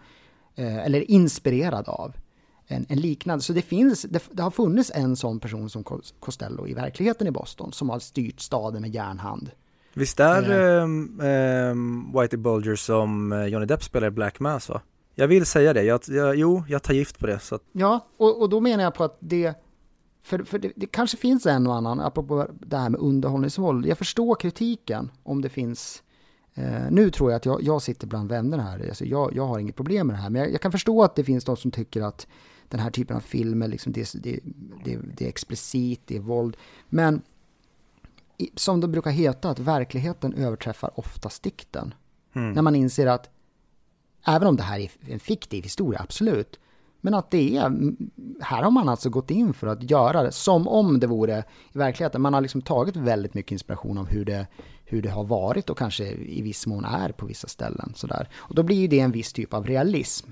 Eh, eller inspirerad av. En, en, liknande. Så det finns, det, det, har funnits en sån person som Costello i verkligheten i Boston som har styrt staden med järnhand. Visst är eh. eh, Whitey Bulger som eh, Johnny Depp spelar i Black Mass va? Jag vill säga det, jag, jag, jo, jag tar gift på det. Så att... Ja, och, och då menar jag på att det, för, för det, det, kanske finns en och annan, apropå det här med underhållningsvåld. Jag förstår kritiken om det finns Eh, nu tror jag att jag, jag sitter bland vänner här, alltså jag, jag har inget problem med det här, men jag, jag, kan förstå att det finns de som tycker att den här typen av filmer, liksom det, det, det, det är explicit, det är våld. Men som det brukar heta, att verkligheten överträffar oftast dikten. Mm. När man inser att, även om det här är en fiktiv historia, absolut, men att det är, här har man alltså gått in för att göra det som om det vore i verkligheten. Man har liksom tagit väldigt mycket inspiration av hur det, hur det har varit och kanske i viss mån är på vissa ställen. Sådär. Och då blir det en viss typ av realism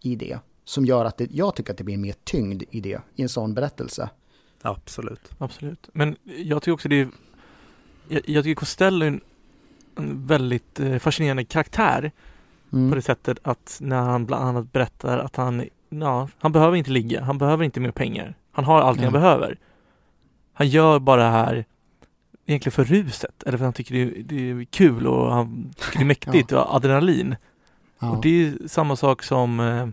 i det. Som gör att det, jag tycker att det blir mer tyngd i det, i en sån berättelse. Absolut. Absolut. Men jag tycker också det är, jag, jag tycker Costello är en, en väldigt eh, fascinerande karaktär. Mm. På det sättet att när han bland annat berättar att han, ja, han behöver inte ligga, han behöver inte mer pengar. Han har allting mm. han behöver. Han gör bara det här egentligen för ruset eller för att han tycker det är, det är kul och han tycker det är <laughs> mäktigt ja. och adrenalin. Ja. Och det är samma sak som eh, eh,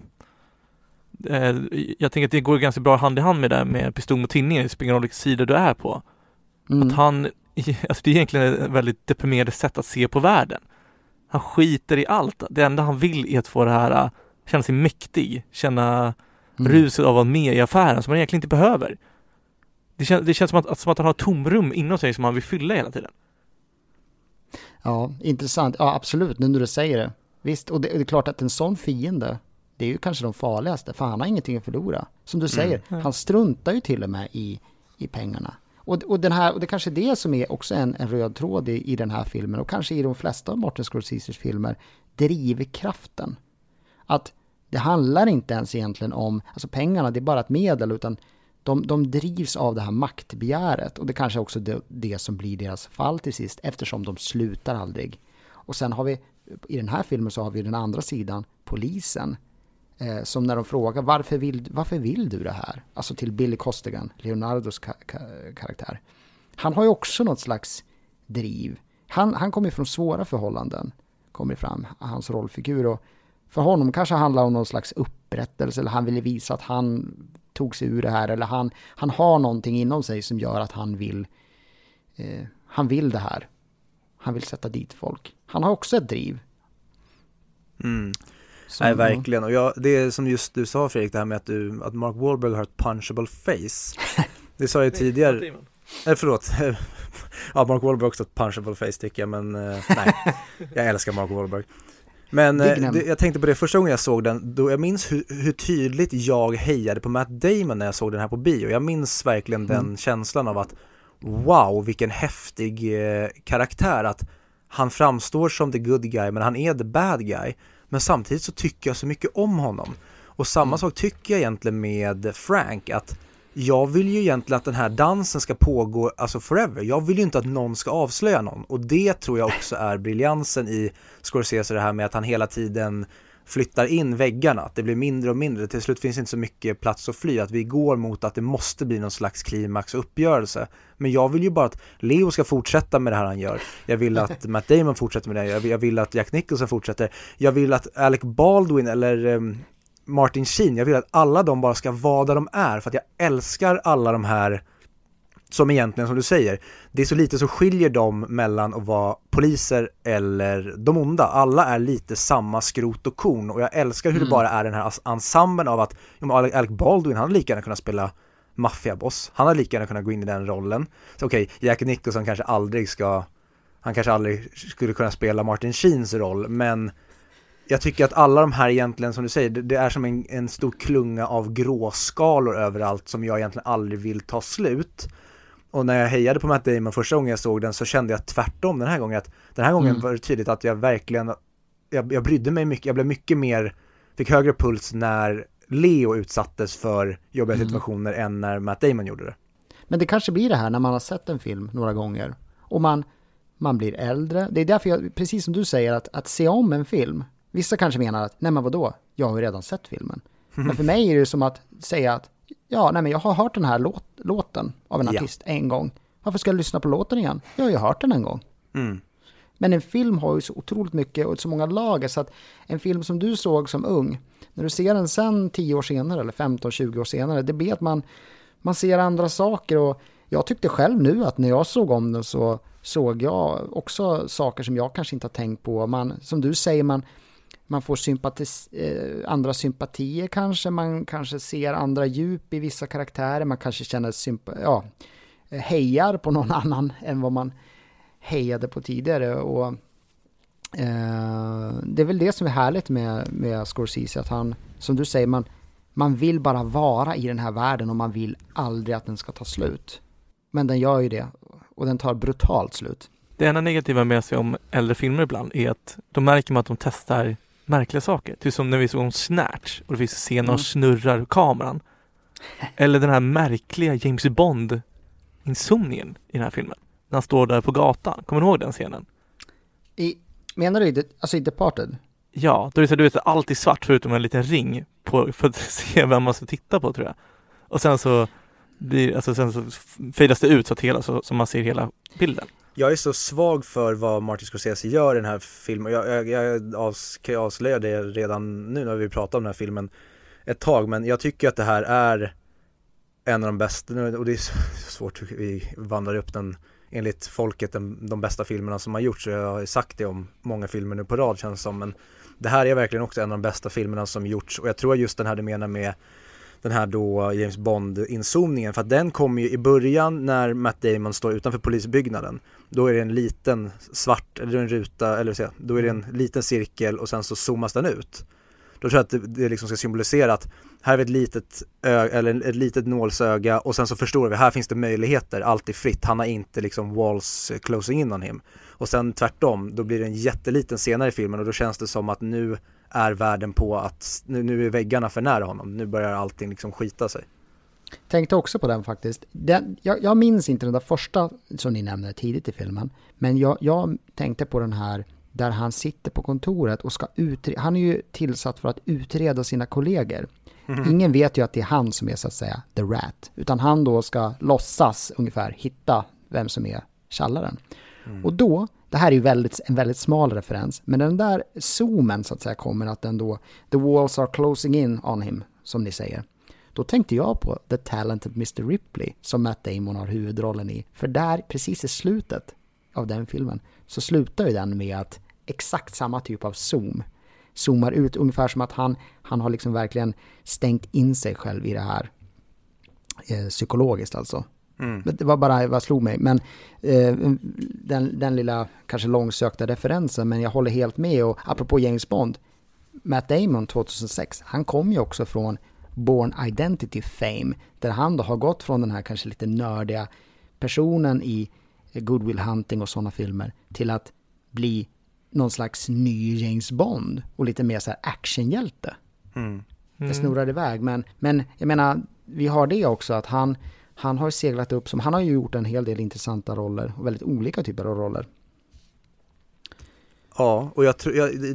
jag tänker att det går ganska bra hand i hand med det med pistol mot tinning, det spelar ingen roll vilken sida du är på. Mm. Att han, <laughs> alltså det är egentligen ett väldigt deprimerande sätt att se på världen. Han skiter i allt. Det enda han vill är att få det här, äh, känna sig mäktig, känna mm. ruset av att vara med i affären som han egentligen inte behöver. Det, kän, det känns som att, som att han har tomrum inom sig som han vill fylla hela tiden. Ja, intressant. Ja, absolut, nu när du säger det. Visst, och det, det är klart att en sån fiende, det är ju kanske de farligaste, för han har ingenting att förlora. Som du mm. säger, mm. han struntar ju till och med i, i pengarna. Och, och, den här, och det kanske är det som är också en, en röd tråd i, i den här filmen, och kanske i de flesta av Martin Scorseses filmer, drivkraften. Att det handlar inte ens egentligen om, alltså pengarna, det är bara ett medel, utan de, de drivs av det här maktbegäret och det kanske också det, det som blir deras fall till sist eftersom de slutar aldrig. Och sen har vi i den här filmen så har vi den andra sidan, polisen. Eh, som när de frågar varför vill, varför vill du det här? Alltså till Billy Costigan, Leonardos ka ka karaktär. Han har ju också något slags driv. Han, han kommer från svåra förhållanden, kommer fram, hans rollfigur. Och för honom kanske handlar om någon slags upprättelse eller han ville visa att han tog sig ur det här eller han, han har någonting inom sig som gör att han vill, eh, han vill det här. Han vill sätta dit folk. Han har också ett driv. Mm. Som, Nej, verkligen. Och jag, det är som just du sa Fredrik, det här med att, du, att Mark Wahlberg har ett punchable face. <laughs> Det sa jag tidigare. Nej, eh, förlåt. <laughs> ja, Mark Wahlberg har också ett punchable face tycker jag, men eh, nej. Jag älskar Mark Wahlberg. Men eh, det, jag tänkte på det första gången jag såg den, då jag minns hur, hur, tydligt jag hejade på Matt Damon när jag såg den här på bio. Jag minns verkligen mm. den känslan av att wow, vilken häftig eh, karaktär. Att han framstår som the good guy, men han är the bad guy. Men samtidigt så tycker jag så mycket om honom. Och samma mm. sak tycker jag egentligen med Frank, att jag vill ju egentligen att den här dansen ska pågå, alltså forever. Jag vill ju inte att någon ska avslöja någon. Och det tror jag också är briljansen i Scorsese, det här med att han hela tiden flyttar in väggarna, att det blir mindre och mindre. Till slut finns inte så mycket plats att fly, att vi går mot att det måste bli någon slags klimax och uppgörelse. Men jag vill ju bara att Leo ska fortsätta med det här han gör. Jag vill <laughs> att Matt Damon fortsätter med det, jag vill att Jack Nicholson fortsätter. Jag vill att Alec Baldwin eller um, Martin Sheen, jag vill att alla de bara ska vara där de är för att jag älskar alla de här som egentligen, som du säger, det är så lite som skiljer dem mellan att vara poliser eller de onda. Alla är lite samma skrot och korn och jag älskar hur mm. det bara är den här ensemblen av att Alec Baldwin, han hade lika gärna kunnat spela maffiaboss. Han hade lika gärna kunnat gå in i den rollen. Så okej, okay, Jack Nicholson kanske aldrig ska, han kanske aldrig skulle kunna spela Martin Sheens roll, men jag tycker att alla de här egentligen, som du säger, det, är som en, en stor klunga av gråskalor överallt som jag egentligen aldrig vill ta slut. Och när jag hejade på Matt Damon första gången jag såg den så kände jag tvärtom den här gången. Att den här gången mm. var det tydligt att jag verkligen, jag, jag brydde mig mycket, jag blev mycket mer, fick högre puls när Leo utsattes för jobbiga Mm. situationer än när Matt Damon gjorde det. Men det kanske blir det här när man har sett en film några gånger och man, man blir äldre. Det är därför jag, precis som du säger, att, att se om en film. Vissa kanske menar att, nej men vadå, jag har ju redan sett filmen. Men för <laughs> mig är det som att säga att, ja, nej men jag har hört den här låt, låten av en Ja. artist en gång. Varför ska jag lyssna på låten igen? Jag har ju hört den en gång. Mm. Men en film har ju så otroligt mycket och så många lager så att en film som du såg som ung, när du ser den sen 10 år senare eller 15-20 år senare, det blir att man, man ser andra saker och jag tyckte själv nu att när jag såg om den så såg jag också saker som jag kanske inte har tänkt på. Man, som du säger, man, man får sympatis, eh, andra sympatier kanske, man kanske ser andra djup i vissa karaktärer, man kanske känner sympa, ja, eh, hejar på någon <laughs> annan än vad man hejade på tidigare. Och, eh, det är väl det som är härligt med, med Scorsese, att han, som du säger, man, man vill bara vara i den här världen och man vill aldrig att den ska ta slut. Men den gör ju det, och den tar brutalt slut. Det enda negativa med sig om äldre filmer ibland är att då märker man att de testar märkliga saker. Typ som när vi såg om Snatch och det finns scener Mm. och snurrar kameran. <laughs> Eller den här märkliga James Bond insomningen i den här filmen. När han står där på gatan. Kommer du ihåg den scenen? I, menar du i, alltså i Departed? Ja, då är det så, du vet, allt är svart förutom en liten ring på, för att <laughs> se vem man ska titta på tror jag. Och sen så blir, alltså sen så fejdas det ut så att hela, så, så man ser hela bilden. Jag är så svag för vad Martin Scorsese gör i den här filmen. Jag, jag, jag avs, kan jag avslöja det redan nu när vi pratar om den här filmen ett tag. Men jag tycker att det här är en av de bästa, och det är så <laughs> svårt, vi vandrar upp den enligt folket den, de bästa filmerna som har gjorts. Jag har ju sagt det om många filmer nu på rad känns det som. Men det här är verkligen också en av de bästa filmerna som gjorts. Och jag tror just den här du menar med den här då James Bond-inzoomningen för att den kommer ju i början när Matt Damon står utanför polisbyggnaden då är det en liten svart, eller en ruta, eller säga, då är det en liten cirkel och sen så zoomas den ut. Då tror jag att det, det liksom ska symbolisera att här är ett litet, ö, eller ett litet nålsöga och sen så förstår vi, här finns det möjligheter, allt är fritt, han har inte liksom walls eh, closing in on him. Och sen tvärtom, då blir det en jätteliten senare i filmen och då känns det som att nu är världen på att, nu, nu är väggarna för nära honom, nu börjar allting liksom skita sig. Tänkte också på den faktiskt. Den, jag, jag minns inte den där första som ni nämnde tidigt i filmen. Men jag, jag tänkte på den här där han sitter på kontoret och ska utreda. Han är ju tillsatt för att utreda sina kollegor. Ingen vet ju att det är han som är så att säga the rat. Utan han då ska låtsas ungefär hitta vem som är tjallaren. Och då, det här är ju väldigt, en väldigt smal referens, men den där zoomen så att säga kommer att den då, the walls are closing in on him, som ni säger. Då tänkte jag på The Talented Mr. Ripley som Matt Damon har huvudrollen i. För där, precis i slutet av den filmen, så slutar ju den med att exakt samma typ av zoom zoomar ut, ungefär som att han, han har liksom verkligen stängt in sig själv i det här. Eh, psykologiskt alltså. Mm. Men Det var bara vad slog mig. Men eh, den, den lilla, kanske långsökta referensen, men jag håller helt med. Och apropå James Bond, Matt Damon 2006, han kom ju också från Born Identity Fame, där han då har gått från den här kanske lite nördiga personen i Good Will Hunting och sådana filmer till att bli någon slags ny James Bond och lite mer så här actionhjälte. Mm. Det snurrar iväg, men, men jag menar, vi har det också att han, han har seglat upp som, han har ju gjort en hel del intressanta roller och väldigt olika typer av roller. Ja, och jag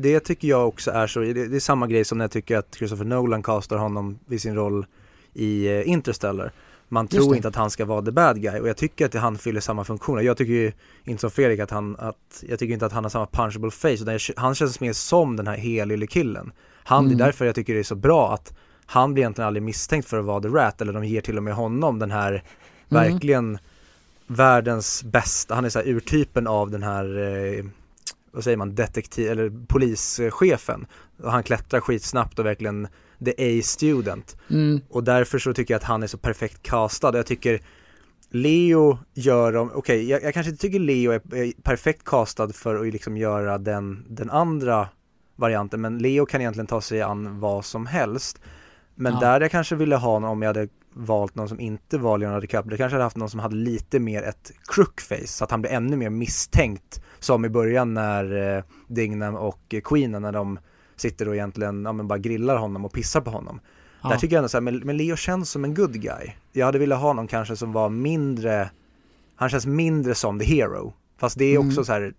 det tycker jag också är så, det, det är samma grej som när jag tycker att Christopher Nolan castar honom vid sin roll i eh, Interstellar. Man tror inte att han ska vara the bad guy och jag tycker att han fyller samma funktion. Jag tycker ju inte som Fredrik att han, att, jag tycker inte att han har samma punchable face utan jag, han känns mer som den här helylle killen. Han, Mm. Det är därför jag tycker det är så bra att han blir egentligen aldrig misstänkt för att vara the rat eller de ger till och med honom den här verkligen världens bästa, han är så här urtypen av den här eh, vad säger man, detektiv eller polischefen. Och han klättrar skitsnabbt och verkligen the A-student. Mm, Och därför så tycker jag att han är så perfekt castad. Jag tycker Leo gör dem, okej jag, jag kanske inte tycker Leo är, är perfekt castad för att liksom göra den, den andra varianten men Leo kan egentligen ta sig an vad som helst. Men Ja. där jag kanske ville ha någon, om jag hade valt någon som inte var Leonardo DiCaprio, det kanske hade haft någon som hade lite mer ett crookface så att han blir ännu mer misstänkt som i början när eh, Dignam och Queenen när de sitter och egentligen, ja men bara grillar honom och pissar på honom. Ja. Där tycker jag ändå så här, men, men Leo känns som en good guy. Jag hade velat ha någon kanske som var mindre, han känns mindre som the hero. Fast det är också Mm. så här,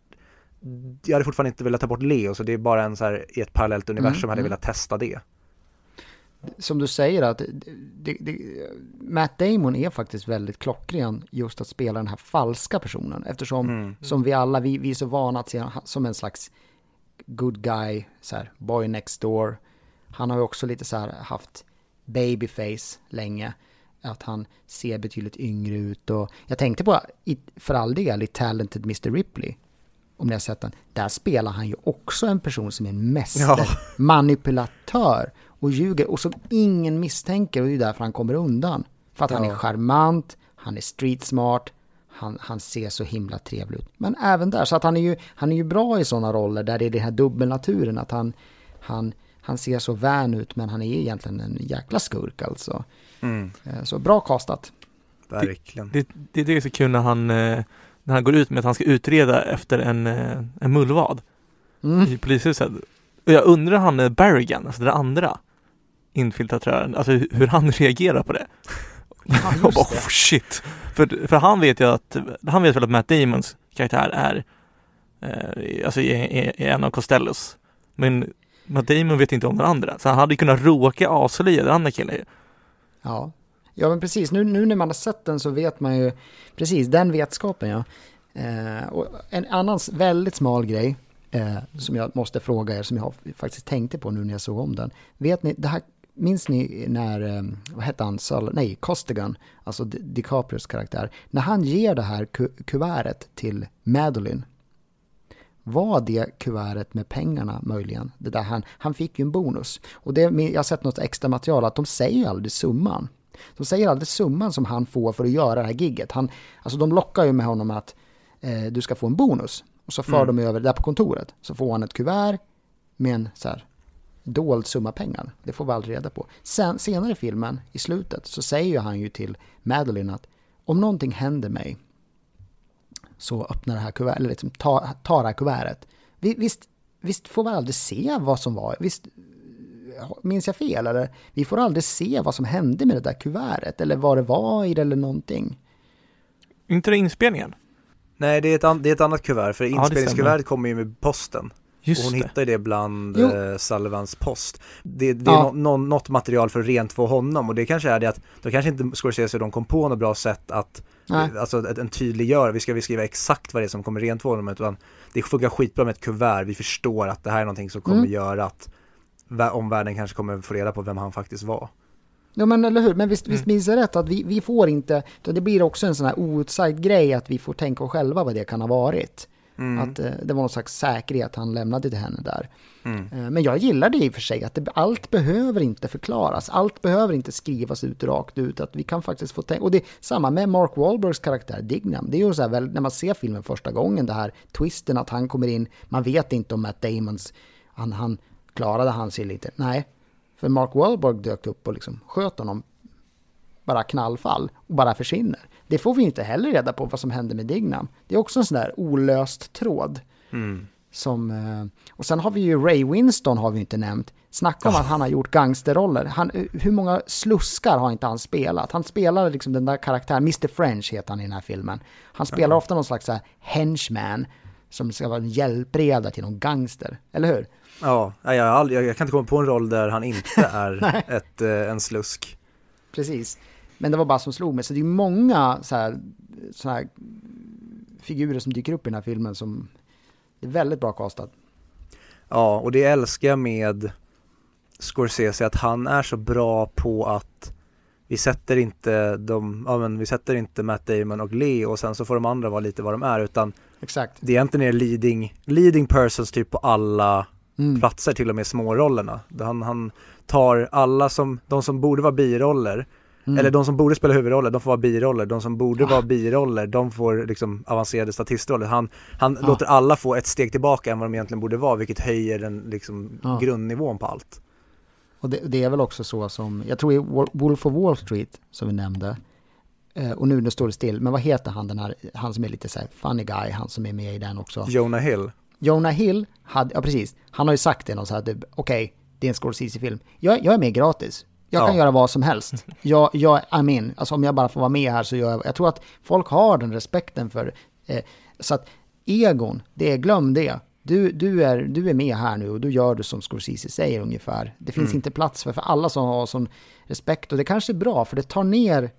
jag hade fortfarande inte velat ta bort Leo, så det är bara en så här, i ett parallellt universum Mm, hade jag mm. velat testa det. Som du säger att det, det, Matt Damon är faktiskt väldigt klockren just att spela den här falska personen eftersom Mm. som vi alla, vi, vi är så vana att se honom som en slags good guy, så här, boy next door. Han har ju också lite så här haft babyface länge. Att han ser betydligt yngre ut och jag tänkte på, för all del, i Talented Mr. Ripley. Om ni har sett den. Där spelar han ju också en person som är en mäster, Ja. Och ljuger och som ingen misstänker och det är därför han kommer undan. För att han Ja. är charmant, han är street smart, han, han ser så himla trevlig ut. Men även där, så att han är ju, han är ju bra i sådana roller där det är den här dubbelnaturen att han, han, han ser så vän ut men han är egentligen en jäkla skurk alltså. Mm. Eh, Så bra castat. Verkligen. Det, det, det är så kul när han, eh, när han går ut med att han ska utreda efter en, eh, en mullvad Mm. i polishuset. Och jag undrar han Berrigan, alltså den andra infiltratören, alltså hur, han <laughs> reagerar på det. Ja, just bara, oh, shit! För, för han vet ju att, han vet väl att Matt Damons karaktär är, eh, alltså är, är, är en av Costellos. Men Matt Damon vet inte om den andra, så han hade kunnat råka avslöja den andra killen ju. Ja. ja, men precis. Nu, nu när man har sett den så vet man ju precis den vetskapen. Ja. Eh, och en annan väldigt smal grej eh, som jag måste fråga er, som jag faktiskt tänkte på nu när jag såg om den. Vet ni, det här, minns ni när, eh, vad hette han, Sul- nej, Costigan, alltså Di- DiCaprios karaktär, när han ger det här ku- kuvertet till Madeline, var det kuvertet med pengarna möjligen? Det där han, han fick ju en bonus. Och det, jag har sett något extra material att de säger aldrig summan. De säger aldrig summan som han får för att göra det här gigget. Han, alltså de lockar ju med honom att eh, du ska få en bonus. Och så för Mm. de över där på kontoret. Så får han ett kuvert med en så här, dold summa pengar. Det får vi aldrig reda på. Sen, senare i filmen, i slutet, så säger han ju till Madeline att om någonting händer mig så öppna det här kuvertet, eller liksom ta, ta det här kuvertet. Vi- Visst, visst får vi aldrig se vad som var, visst minns jag fel eller? Vi får aldrig se vad som hände med det där kuvertet eller vad det var i det eller någonting. Inte det inspelningen? Nej, det är, ett an- det är ett annat kuvert, för inspelningskuvertet kommer ju med posten. Just och hon det. hittar det bland Jo. eh, Sullivans post. Det, det Ja. är nå- nå- något material för att rentvå honom och det kanske är det att då kanske inte Scorsese de kom på något bra sätt att Nej. Alltså ett- en tydliggör, vi ska vi skriva exakt vad det är som kommer rentvå honom utan det funkar skitbra med ett kuvert, vi förstår att det här är någonting som kommer Mm. göra att vä- omvärlden kanske kommer få reda på vem han faktiskt var. Ja men eller hur, men visst, visst Mm. minns jag rätt att vi, vi får inte, det blir också en sån här outside grej att vi får tänka själva vad det kan ha varit. Mm. Att eh, det var någon slags säkerhet han lämnade till henne där. Mm. Eh, Men jag gillar det i och för sig, att det, allt behöver inte förklaras, allt behöver inte skrivas ut rakt ut, att vi kan faktiskt få tänka, och det är samma med Mark Wahlbergs karaktär Dignam, det är ju så här väl, när man ser filmen första gången, det här twisten att han kommer in, man vet inte om Matt Damons, han, han klarade han sig lite, nej, för Mark Wahlberg dök upp och liksom sköt honom, bara knallfall, och bara försvinner. Det får vi inte heller reda på vad som hände med Dignam. Det är också en sån där olöst tråd. Mm. Som, eh, och sen har vi ju Ray Winston har vi inte nämnt. Snacka om att han har gjort gangsterroller. Han, eh, hur många sluskar har inte han spelat? Han spelar liksom den där karaktären, Mr French heter han i den här filmen. Han spelar ofta någon slags så henchman som ska vara en hjälpreda till någon gangster, eller hur? Ja, jag, aldrig, jag, jag kan inte komma på en roll där han inte <laughs> är ett, eh, en slusk. Precis. Men det var bara som slog mig. Så det är många så här, så här figurer som dyker upp i den här filmen som är väldigt bra castat. Ja, och det älskar jag med Scorsese att han är så bra på att vi sätter inte de, ja men vi sätter inte Matt Damon och Leo och sen så får de andra vara lite vad de är utan Exakt. det är egentligen är leading, leading persons typ på alla Mm. platser, till och med smårollerna. Han, han tar alla som, de som borde vara biroller, Mm. eller de som borde spela huvudroller, de får vara biroller. De som borde Ah. vara biroller, de får liksom avancerade statistroller. Han, han Ah. låter alla få ett steg tillbaka än vad de egentligen borde vara, vilket höjer den liksom Ah. grundnivån på allt. Och det, det är väl också så som, jag tror i Wol- Wolf of Wall Street som vi nämnde, eh, och nu, nu står det still, men vad heter han den här, han som är lite så här funny guy, han som är med i den också. Jonah Hill. Jonah Hill, hade, ja precis, han har ju sagt det någon så här, okej, det är en Scorsese-film. Jag, jag är med gratis. Jag Ja. kan göra vad som helst. Jag, jag är in. Alltså om jag bara får vara med här så gör jag... Jag tror att folk har den respekten för... Eh, så att egon, det, glöm det. Du, du, är, du är med här nu och då gör du som Scorsese säger ungefär. Det finns Mm. inte plats för, för alla som har sån respekt. Och det kanske är bra för det tar ner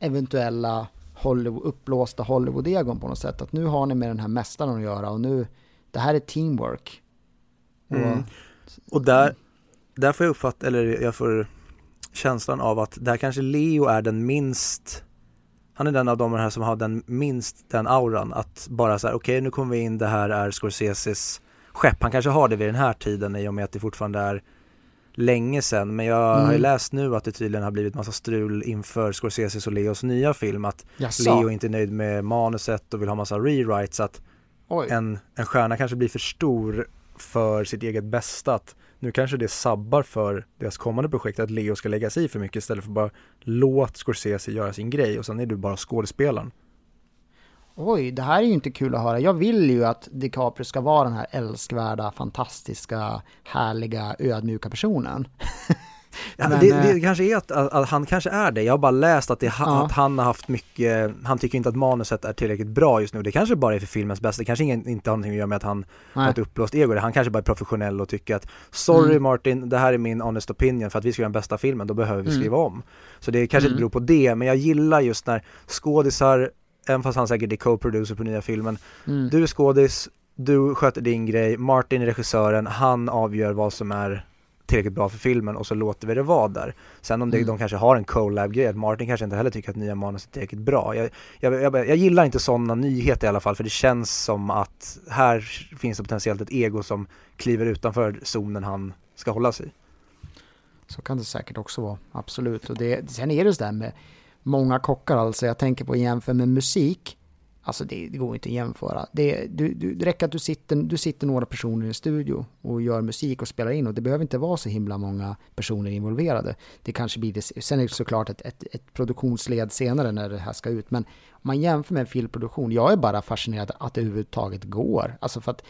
eventuella Hollywood, uppblåsta Hollywood-egon på något sätt. Att nu har ni med den här mästaren att göra och nu... Det här är teamwork. Och, Mm. Och där, där får jag uppfatta, eller jag får känslan av att där kanske Leo är den minst han är den av de här som har den minst den auran att bara så här, okej nu kommer vi in, det här är Scorseses skepp. Han kanske har det vid den här tiden i och med att det fortfarande är länge sedan. Men jag har ju Mm. läst nu att det tydligen har blivit massa strul inför Scorseses och Leos nya film. Att Jaså? Leo inte är nöjd med manuset och vill ha massa rewrites. Att Oj. en, en stjärna kanske blir för stor för sitt eget bästa. Att nu kanske det sabbar för deras kommande projekt att Leo ska lägga sig i för mycket istället för bara låt Scorsese göra sin grej och sen är du bara skådespelaren. Oj, det här är ju inte kul att höra. Jag vill ju att DiCaprio ska vara den här älskvärda, fantastiska, härliga, ödmjuka personen. <laughs> Ja, Men, det, eh, det kanske är att, att, att han kanske är det. Jag har bara läst att, det, Ja. att han har haft mycket, han tycker inte att manuset är tillräckligt bra just nu. Det kanske bara är för filmens bästa. Det kanske ingen, inte har någonting att göra med att han har Nej. ett uppblåst ego. Han kanske bara är professionell och tycker att sorry Mm. Martin, det här är min honest opinion för att vi ska göra den bästa filmen, då behöver vi Mm. skriva om. Så det kanske inte Mm. beror på det, men jag gillar just när skådisar, även fast han säkert är co-producer på nya filmen, Mm. du är skådis, du sköter din grej, Martin är regissören, han avgör vad som är tillräckligt bra för filmen och så låter vi det vara där. Sen om det, Mm. de kanske har en collab-grej, att Martin kanske inte heller tycker att nya manus är tillräckligt bra. Jag, jag, jag, jag gillar inte sådana nyheter i alla fall, för det känns som att här finns det potentiellt ett ego som kliver utanför zonen han ska hålla sig i. Så kan det säkert också vara, absolut. Och det, sen är det så där med många kockar alltså, jag tänker på att jämföra med musik. Alltså det, det går inte att jämföra. Det, du, du, det räcker att du sitter, du sitter några personer i en studio och gör musik och spelar in och det behöver inte vara så himla många personer involverade. Det kanske blir det, sen är det såklart ett, ett, ett produktionsled senare när det här ska ut. Men om man jämför med en filmproduktion, jag är bara fascinerad att det överhuvudtaget går. Alltså för att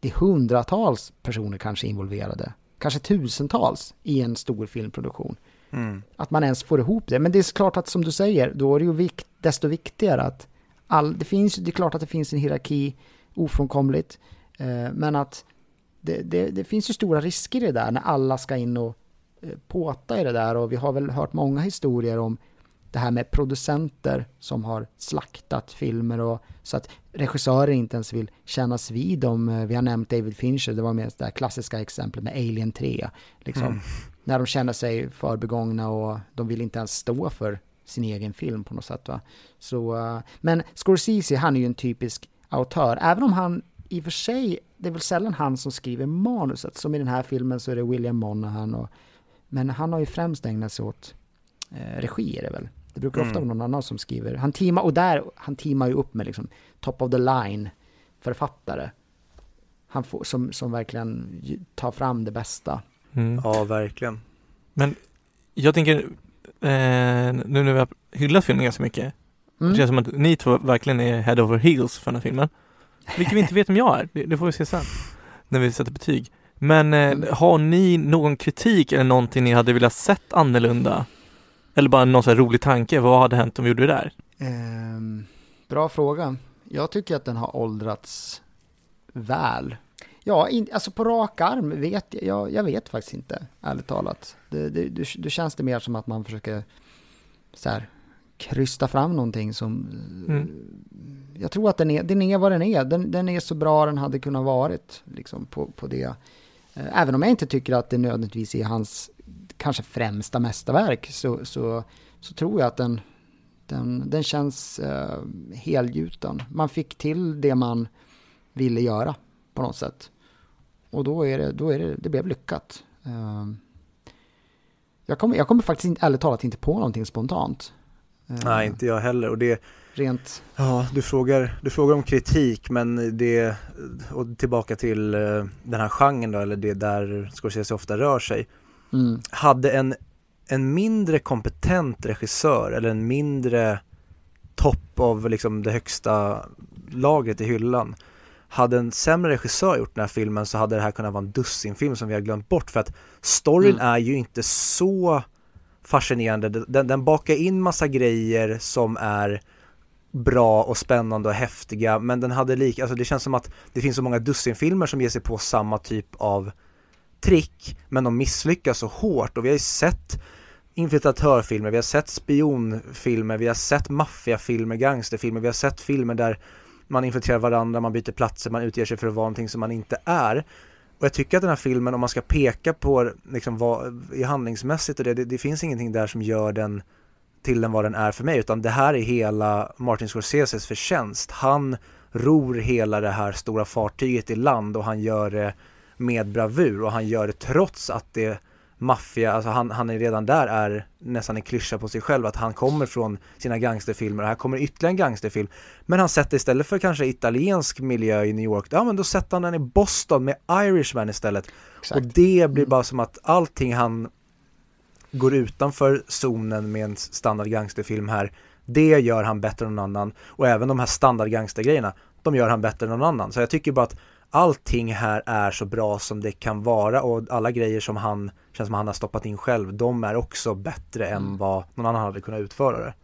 det är hundratals personer kanske involverade. Kanske tusentals i en stor filmproduktion. Mm. Att man ens får ihop det. Men det är klart att som du säger, då är det ju vikt, desto viktigare att all, det finns, det är klart att det finns en hierarki, ofrånkomligt. Eh, men att det, det, det finns ju stora risker i det där när alla ska in och eh, påta i det där. Och vi har väl hört många historier om det här med producenter som har slaktat filmer och så att regissörer inte ens vill kännas vid dem. Eh, Vi har nämnt David Fincher, det var med det där klassiska exemplet med Alien 3. Liksom, Mm. När de känner sig förbegångna och de vill inte ens stå för sin egen film på något sätt. Va? Så, eh, men Scorsese, han är ju en typisk autör, även om han i och för sig, det är väl sällan han som skriver manuset, som i den här filmen så är det William Monahan och men han har ju främst ägnat sig åt eh, regi är det väl. Det brukar ofta Mm. vara någon annan som skriver. Han teamar, och där, han teamar ju upp med liksom top of the line författare. Han får, som, som verkligen tar fram det bästa. Mm. Ja, verkligen. Jag tänker, eh, nu när vi har hyllat filmen ganska mycket, det Mm. känns som att ni två verkligen är head over heels för den här filmen. Vilket vi inte vet om jag är, det, det får vi se sen. När vi sätter betyg. Men eh, Mm. har ni någon kritik eller någonting ni hade velat sett annorlunda? Eller bara någon sån här rolig tanke, vad hade hänt om vi gjorde det där? Ehm, bra fråga. Jag tycker att den har åldrats väl. Ja, in, alltså på rak arm vet jag, jag, vet faktiskt inte, ärligt talat. Det, det, det, det känns det mer som att man försöker så här, krysta fram någonting som... Mm. Jag tror att den är, den är vad den är. Den, den är så bra den hade kunnat varit liksom, på, på det. Eh, Även om jag inte tycker att det nödvändigtvis är hans kanske främsta mästerverk så, så, så tror jag att den, den, den känns eh, helgjuten. Man fick till det man ville göra på något sätt. Och då är det, då är det, det blev lyckat. Eh, jag, kommer, jag kommer faktiskt inte, ärligt talat inte på någonting spontant. Eh, Nej, inte jag heller. Och det, Rent, Ja, du frågar, du frågar om kritik men det, och tillbaka till eh, den här genren då, eller det där Scorsese ofta rör sig. mm, Hade en, en mindre kompetent regissör eller en mindre topp av liksom det högsta lagret i hyllan hade en sämre regissör gjort den här filmen så hade det här kunnat vara en dussinfilm som vi har glömt bort för att storyn Mm. är ju inte så fascinerande. Den, den bakar in massa grejer som är bra och spännande och häftiga men den hade lika, alltså det känns som att det finns så många dussinfilmer som ger sig på samma typ av trick men de misslyckas så hårt och vi har ju sett infiltratörfilmer, vi har sett spionfilmer, vi har sett maffiafilmer, gangsterfilmer, vi har sett filmer där man infiltrerar varandra, man byter platser, man utger sig för att vara någonting som man inte är. Och jag tycker att den här filmen, om man ska peka på liksom vad, i handlingsmässigt och det, det, det finns ingenting där som gör den till den vad den är för mig utan det här är hela Martin Scorseses förtjänst. Han ror hela det här stora fartyget i land och han gör det med bravur och han gör det trots att det maffia, alltså han, han är redan där är nästan en klyscha på sig själv att han kommer från sina gangsterfilmer och här kommer ytterligare en gangsterfilm men han sätter istället för kanske italiensk miljö i New York, ja men då sätter han den i Boston med Irishman istället Exakt. och det blir mm. bara som att allting han går utanför zonen med en standard gangsterfilm här det gör han bättre än någon annan och även de här standard gangstergrejerna de gör han bättre än någon annan så jag tycker bara att allting här är så bra som det kan vara och alla grejer som han känns som han har stoppat in själv, de är också bättre mm. än vad någon annan hade kunnat utföra det.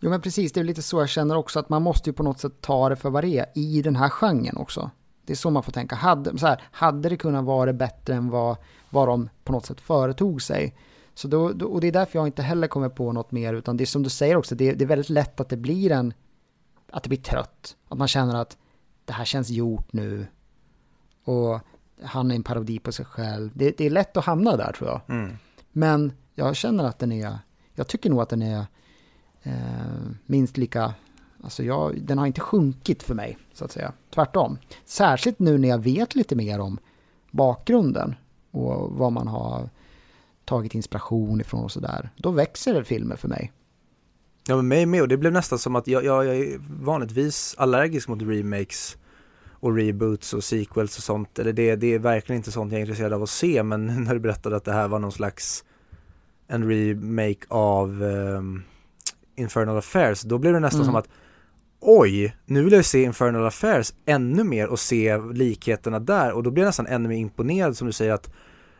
Jo men precis, det är lite så jag känner också att man måste ju på något sätt ta det för vad det är i den här genren också. Det är så man får tänka. Hade, så här, hade det kunnat vara bättre än vad, vad de på något sätt företog sig? Så då, då, och det är därför jag inte heller kommer på något mer, utan det är som du säger också, det, det är väldigt lätt att det blir en, att det blir trött. Att man känner att det här känns gjort nu. Och han är en parodi på sig själv. Det, det är lätt att hamna där tror jag. Mm. Men jag känner att den är, jag tycker nog att den är eh, minst lika, alltså jag, den har inte sjunkit för mig så att säga. Tvärtom. Särskilt nu när jag vet lite mer om bakgrunden och vad man har tagit inspiration ifrån och sådär. Då växer filmer för mig. Ja men mig med och det blev nästan som att jag, jag, jag är vanligtvis allergisk mot remakes och reboots och sequels och sånt. Eller det, det är verkligen inte sånt jag är intresserad av att se men <laughs> när du berättade att det här var någon slags en remake av um, Infernal Affairs då blev det nästan mm. som att oj, nu vill jag se Infernal Affairs ännu mer och se likheterna där och då blir jag nästan ännu mer imponerad som du säger att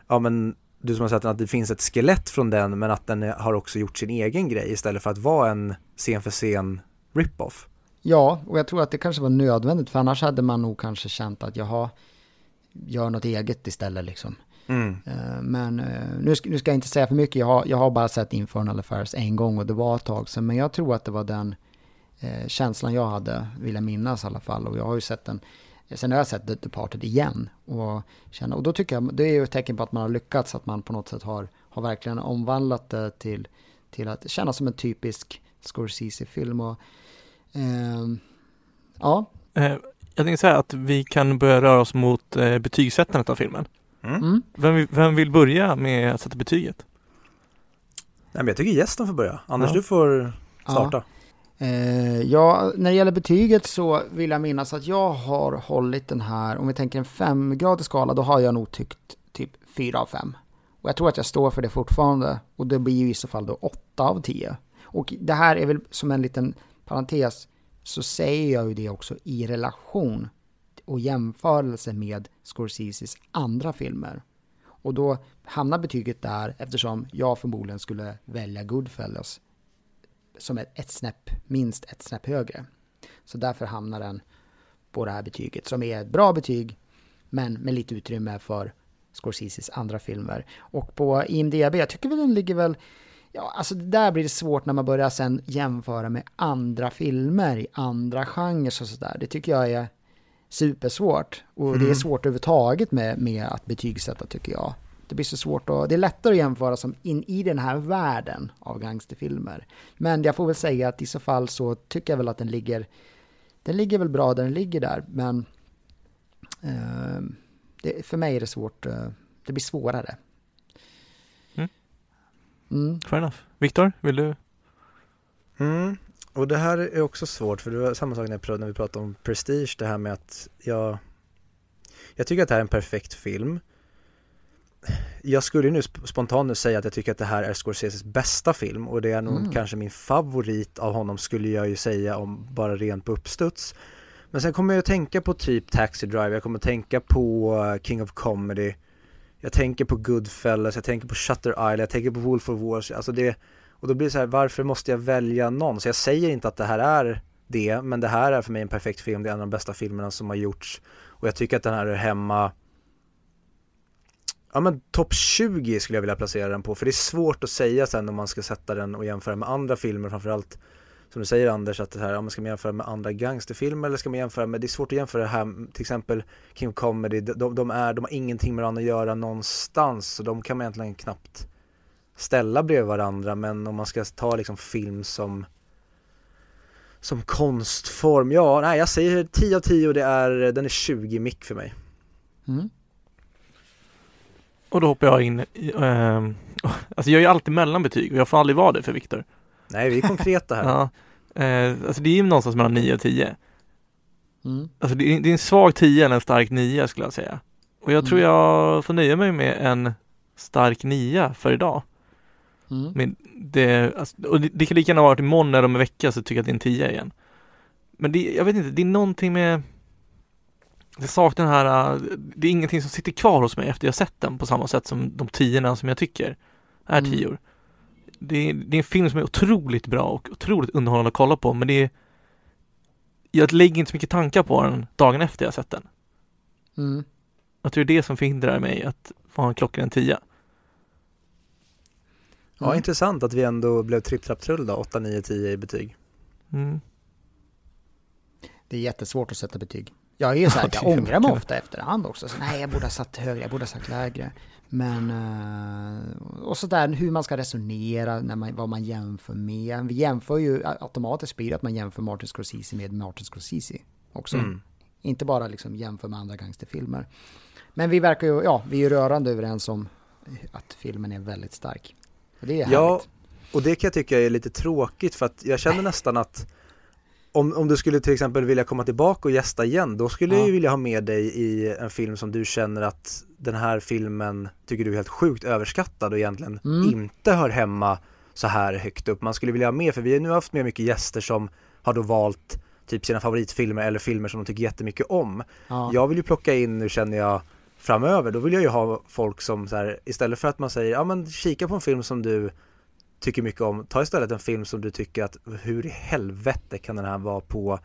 ja men du som har sett att det finns ett skelett från den men att den har också gjort sin egen grej istället för att vara en scen för scen rip-off. Ja, och jag tror att det kanske var nödvändigt för annars hade man nog kanske känt att jaha, gör något eget istället liksom. Mm. Eh, men eh, nu ska, nu ska jag inte säga för mycket, jag har, jag har bara sett Infernal Affairs en gång och det var ett tag sedan, men jag tror att det var den eh, känslan jag hade, vill jag minnas i alla fall, och jag har ju sett den Sen har jag sett The Departed igen och, känner, och då tycker jag det är ju ett tecken på att man har lyckats, att man på något sätt har, har verkligen omvandlat det till, till att kännas som en typisk Scorsese-film. Och, eh, ja. Eh, jag tänkte säga att vi kan börja röra oss mot eh, betygssättandet av filmen. Mm. mm. Vem, vem, vill börja med att sätta betyget? Nej, men jag tycker gästen får börja. Anders, ja. du får starta. Ja. Eh, ja, när det gäller betyget så vill jag minnas att jag har hållit den här, om vi tänker en femgradig skala, då har jag nog tyckt typ 4 av 5. Och jag tror att jag står för det fortfarande. Och det blir ju i så fall då 8 av 10. Och det här är väl som en liten parentes, så säger jag ju det också i relation och jämförelse med Scorseses andra filmer. Och då hamnar betyget där eftersom jag förmodligen skulle välja Goodfellas som är ett snäpp, minst ett snäpp högre. Så därför hamnar den på det här betyget som är ett bra betyg men med lite utrymme för Scorseses andra filmer. Och på IMDB, jag tycker väl den ligger väl Ja, alltså det där blir det svårt när man börjar sen jämföra med andra filmer i andra genrer och sådär. Det tycker jag är supersvårt. Och mm. det är mm. svårt överhuvudtaget med, med att betygsätta tycker jag. Det blir så svårt och det är lättare att jämföra som in i den här världen av gangsterfilmer. Men jag får väl säga att i så fall så tycker jag väl att den ligger, den ligger väl bra där den ligger där, men eh, det, för mig är det svårt, eh, det blir svårare. Mm. Fair enough. Viktor, vill du? Mm. Och det här är också svårt för det var samma sak när vi pratade om Prestige, det här med att jag jag tycker att det här är en perfekt film jag skulle nu spontant säga att jag tycker att det här är Scorseses bästa film och det är nog mm. kanske min favorit av honom skulle jag ju säga om bara rent på uppstuds. Men sen kommer jag att tänka på typ Taxi Driver, jag kommer att tänka på uh, King of Comedy jag tänker på Goodfellas, jag tänker på Shutter Island, jag tänker på Wolf of Wars, alltså det, och då blir det så här, varför måste jag välja någon? Så jag säger inte att det här är det, men det här är för mig en perfekt film, det är en av de bästa filmerna som har gjorts. Och jag tycker att den här är hemma Ja men topp 20 skulle jag vilja placera den på, för det är svårt att säga sen om man ska sätta den och jämföra med andra filmer, framförallt som du säger Anders, att det här, ja, man ska man jämföra med andra gangsterfilmer eller ska man jämföra med, det är svårt att jämföra det här, till exempel King of Comedy, de, de, är, de har ingenting med varandra att göra någonstans, så de kan man egentligen knappt ställa bredvid varandra, men om man ska ta liksom film som som konstform, ja, nej jag säger 10 av 10 det är, den är 20 mick för mig. Mm. Och då hoppar jag in i, eh, <laughs> alltså jag är ju alltid mellanbetyg och jag får aldrig vara det för Viktor. Nej, vi är konkreta här. <laughs> ja, eh, alltså det är ju någonstans mellan 9 och 10. Mm. Alltså det är, det är en svag 10 eller en stark 9 skulle jag säga. Och jag tror Mm. jag får nöja mig med en stark 9 för idag. Mm. Men det, alltså, och det, det kan lika gärna ha varit imorgon eller om en vecka så tycker jag att det är en 10 igen. Men det, jag vet inte, det är någonting med det saknar den här, äh, det är ingenting som sitter kvar hos mig efter jag sett den på samma sätt som de tiorna som jag tycker är Mm. Det är, det är en film som är otroligt bra och otroligt underhållande att kolla på men det är Jag lägger inte så mycket tankar på den dagen efter jag sett den. Mm. Jag tror det är det som förhindrar mig att få ha en klockren 10. Ja, Mm. intressant att vi ändå blev tripp trapp trull då, 8, 9, 10 i betyg. Mm. Det är jättesvårt att sätta betyg. Jag är ju så här, <laughs> Ja, jag ångrar mig ofta efterhand också. Så, nej, jag borde ha satt högre, jag borde ha sagt lägre. Men, eh, och så där hur man ska resonera, när man, vad man jämför med. Vi jämför ju, automatiskt blir det att man jämför Martin Scorsese med Martin Scorsese också. Mm. Inte bara liksom jämför med andra gangsterfilmer. Men vi verkar ju, ja, vi är rörande överens om att filmen är väldigt stark. Och det är Ja, härligt. och det kan jag tycka är lite tråkigt för att jag känner nästan att om, om du skulle till exempel vilja komma tillbaka och gästa igen, då skulle jag Ja. ju vilja ha med dig i en film som du känner att den här filmen tycker du är helt sjukt överskattad och egentligen Mm. inte hör hemma så här högt upp. Man skulle vilja ha med, för vi har nu haft med mycket gäster som har då valt typ sina favoritfilmer eller filmer som de tycker jättemycket om. Ja. Jag vill ju plocka in, nu känner jag framöver, då vill jag ju ha folk som så här, istället för att man säger, ja men kika på en film som du tycker mycket om, ta istället en film som du tycker att hur i helvete kan den här vara på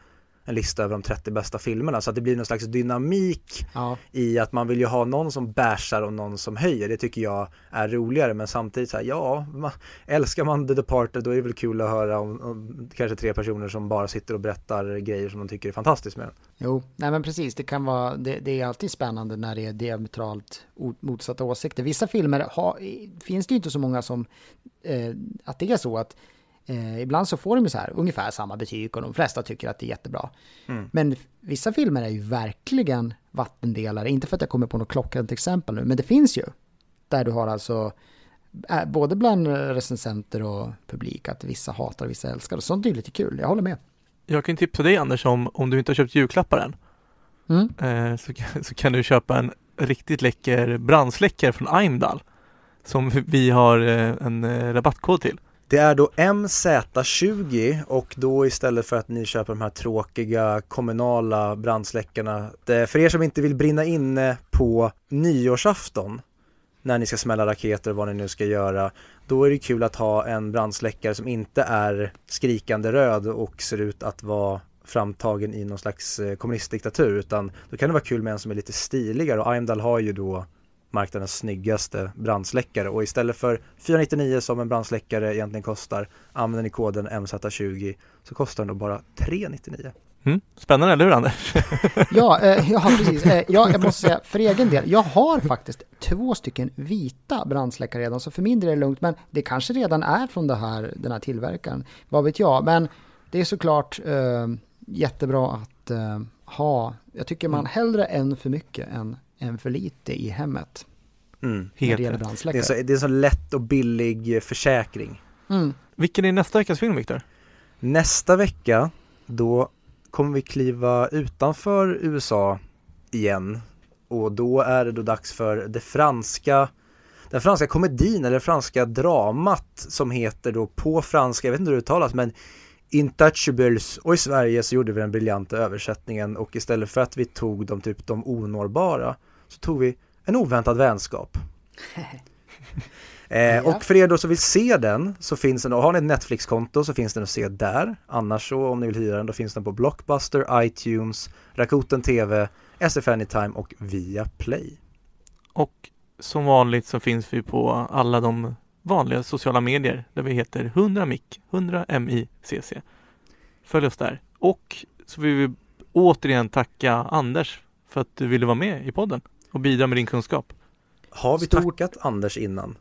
en lista över de 30 bästa filmerna så att det blir någon slags dynamik ja. i att man vill ju ha någon som bärsar och någon som höjer. Det tycker jag är roligare men samtidigt så här, ja, man, älskar man The Departed då är det väl kul att höra om, om kanske tre personer som bara sitter och berättar grejer som de tycker är fantastiskt med den. Jo, nej men precis, det kan vara, det, det är alltid spännande när det är diametralt motsatta åsikter. Vissa filmer har, finns det ju inte så många som, eh, att det är så att eh, ibland så får de ju så här ungefär samma betyg och de flesta tycker att det är jättebra. Mm. Men vissa filmer är ju verkligen vattendelare, inte för att jag kommer på något klockrent exempel nu, men det finns ju. Där du har alltså, eh, både bland recensenter och publik, att vissa hatar och vissa älskar. Och sånt är ju lite kul, jag håller med. Jag kan tipsa dig Anders om, om du inte har köpt julklappar än, Mm. eh, så, kan- <laughs> så kan du köpa en riktigt läcker brandsläckare från Heimdall. Som vi har eh, en eh, rabattkod till. Det är då MZ20 och då istället för att ni köper de här tråkiga kommunala brandsläckarna. För er som inte vill brinna inne på nyårsafton när ni ska smälla raketer och vad ni nu ska göra. Då är det kul att ha en brandsläckare som inte är skrikande röd och ser ut att vara framtagen i någon slags eh, kommunistdiktatur utan då kan det vara kul med en som är lite stiligare och Heimdall har ju då marknadens snyggaste brandsläckare och istället för 499 som en brandsläckare egentligen kostar använder ni koden MZ20 så kostar den då bara 399. Mm. Spännande, eller hur Anders? <laughs> Ja, eh, ja precis. Eh, ja, jag måste säga för egen del, jag har faktiskt två stycken vita brandsläckare redan, så för min del är det lugnt. Men det kanske redan är från det här, den här tillverkaren, vad vet jag. Men det är såklart eh, jättebra att eh, ha. Jag tycker man Mm. hellre en för mycket än en för lite i hemmet Mm. Helt det. Det, är så, det är så lätt och billig eh, försäkring. Mm. Vilken är nästa veckas film Viktor? Nästa vecka då kommer vi kliva utanför USA igen och då är det då dags för det franska den franska komedin eller franska dramat som heter då på franska, jag vet inte hur det uttalas men Intouchables och i Sverige så gjorde vi den briljanta översättningen och istället för att vi tog de typ de onårbara så tog vi en oväntad vänskap. <laughs> eh, Ja. Och för er då som vill se den så finns den, och har ni ett Netflix-konto så finns den att se där. Annars så om ni vill hyra den då finns den på Blockbuster, iTunes, Rakuten TV, SF Anytime och Viaplay. Och som vanligt så finns vi på alla de vanliga sociala medier där vi heter 100mic, 100micc. Följ oss där. Och så vill vi återigen tacka Anders för att du ville vara med i podden och bidra med din kunskap. Har vi Stort- tackat Anders innan?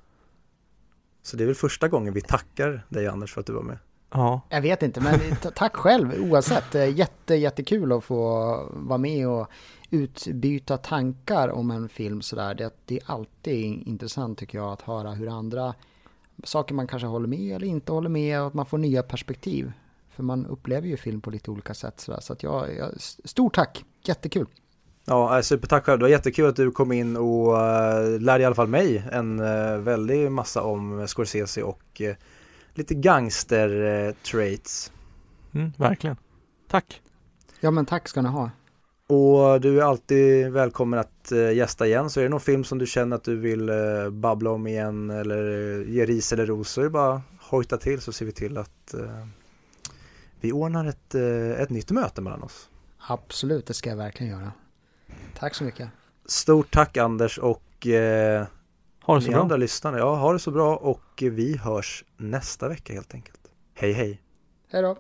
Så det är väl första gången vi tackar dig Anders för att du var med. Ja, Jag vet inte, men tack själv oavsett. Jätte, jättekul att få vara med och utbyta tankar om en film sådär. Det, det är alltid intressant tycker jag att höra hur andra saker man kanske håller med eller inte håller med och att man får nya perspektiv. För man upplever ju film på lite olika sätt sådär. Så att jag, jag, stort tack, jättekul. Ja, eh, supertack själv. Det var jättekul att du kom in och uh, lärde i alla fall mig en uh, väldig massa om Scorsese och eh, lite gangster-traits. mm, verkligen. Tack! Ja men tack ska ni ha. Och du är alltid välkommen att eh, gästa igen. Så är det någon film som du känner att du vill eh, babbla om igen eller eh, ge ris eller ros så är det bara hojta till så ser vi till att vi ordnar ett, ett nytt möte mellan oss. Absolut, det ska jag verkligen göra. Tack så mycket. Stort tack Anders och eh, Ha det så ni bra! andra lyssnare. Ja, ha det så bra och vi hörs nästa vecka helt enkelt. Hej hej! Hej då.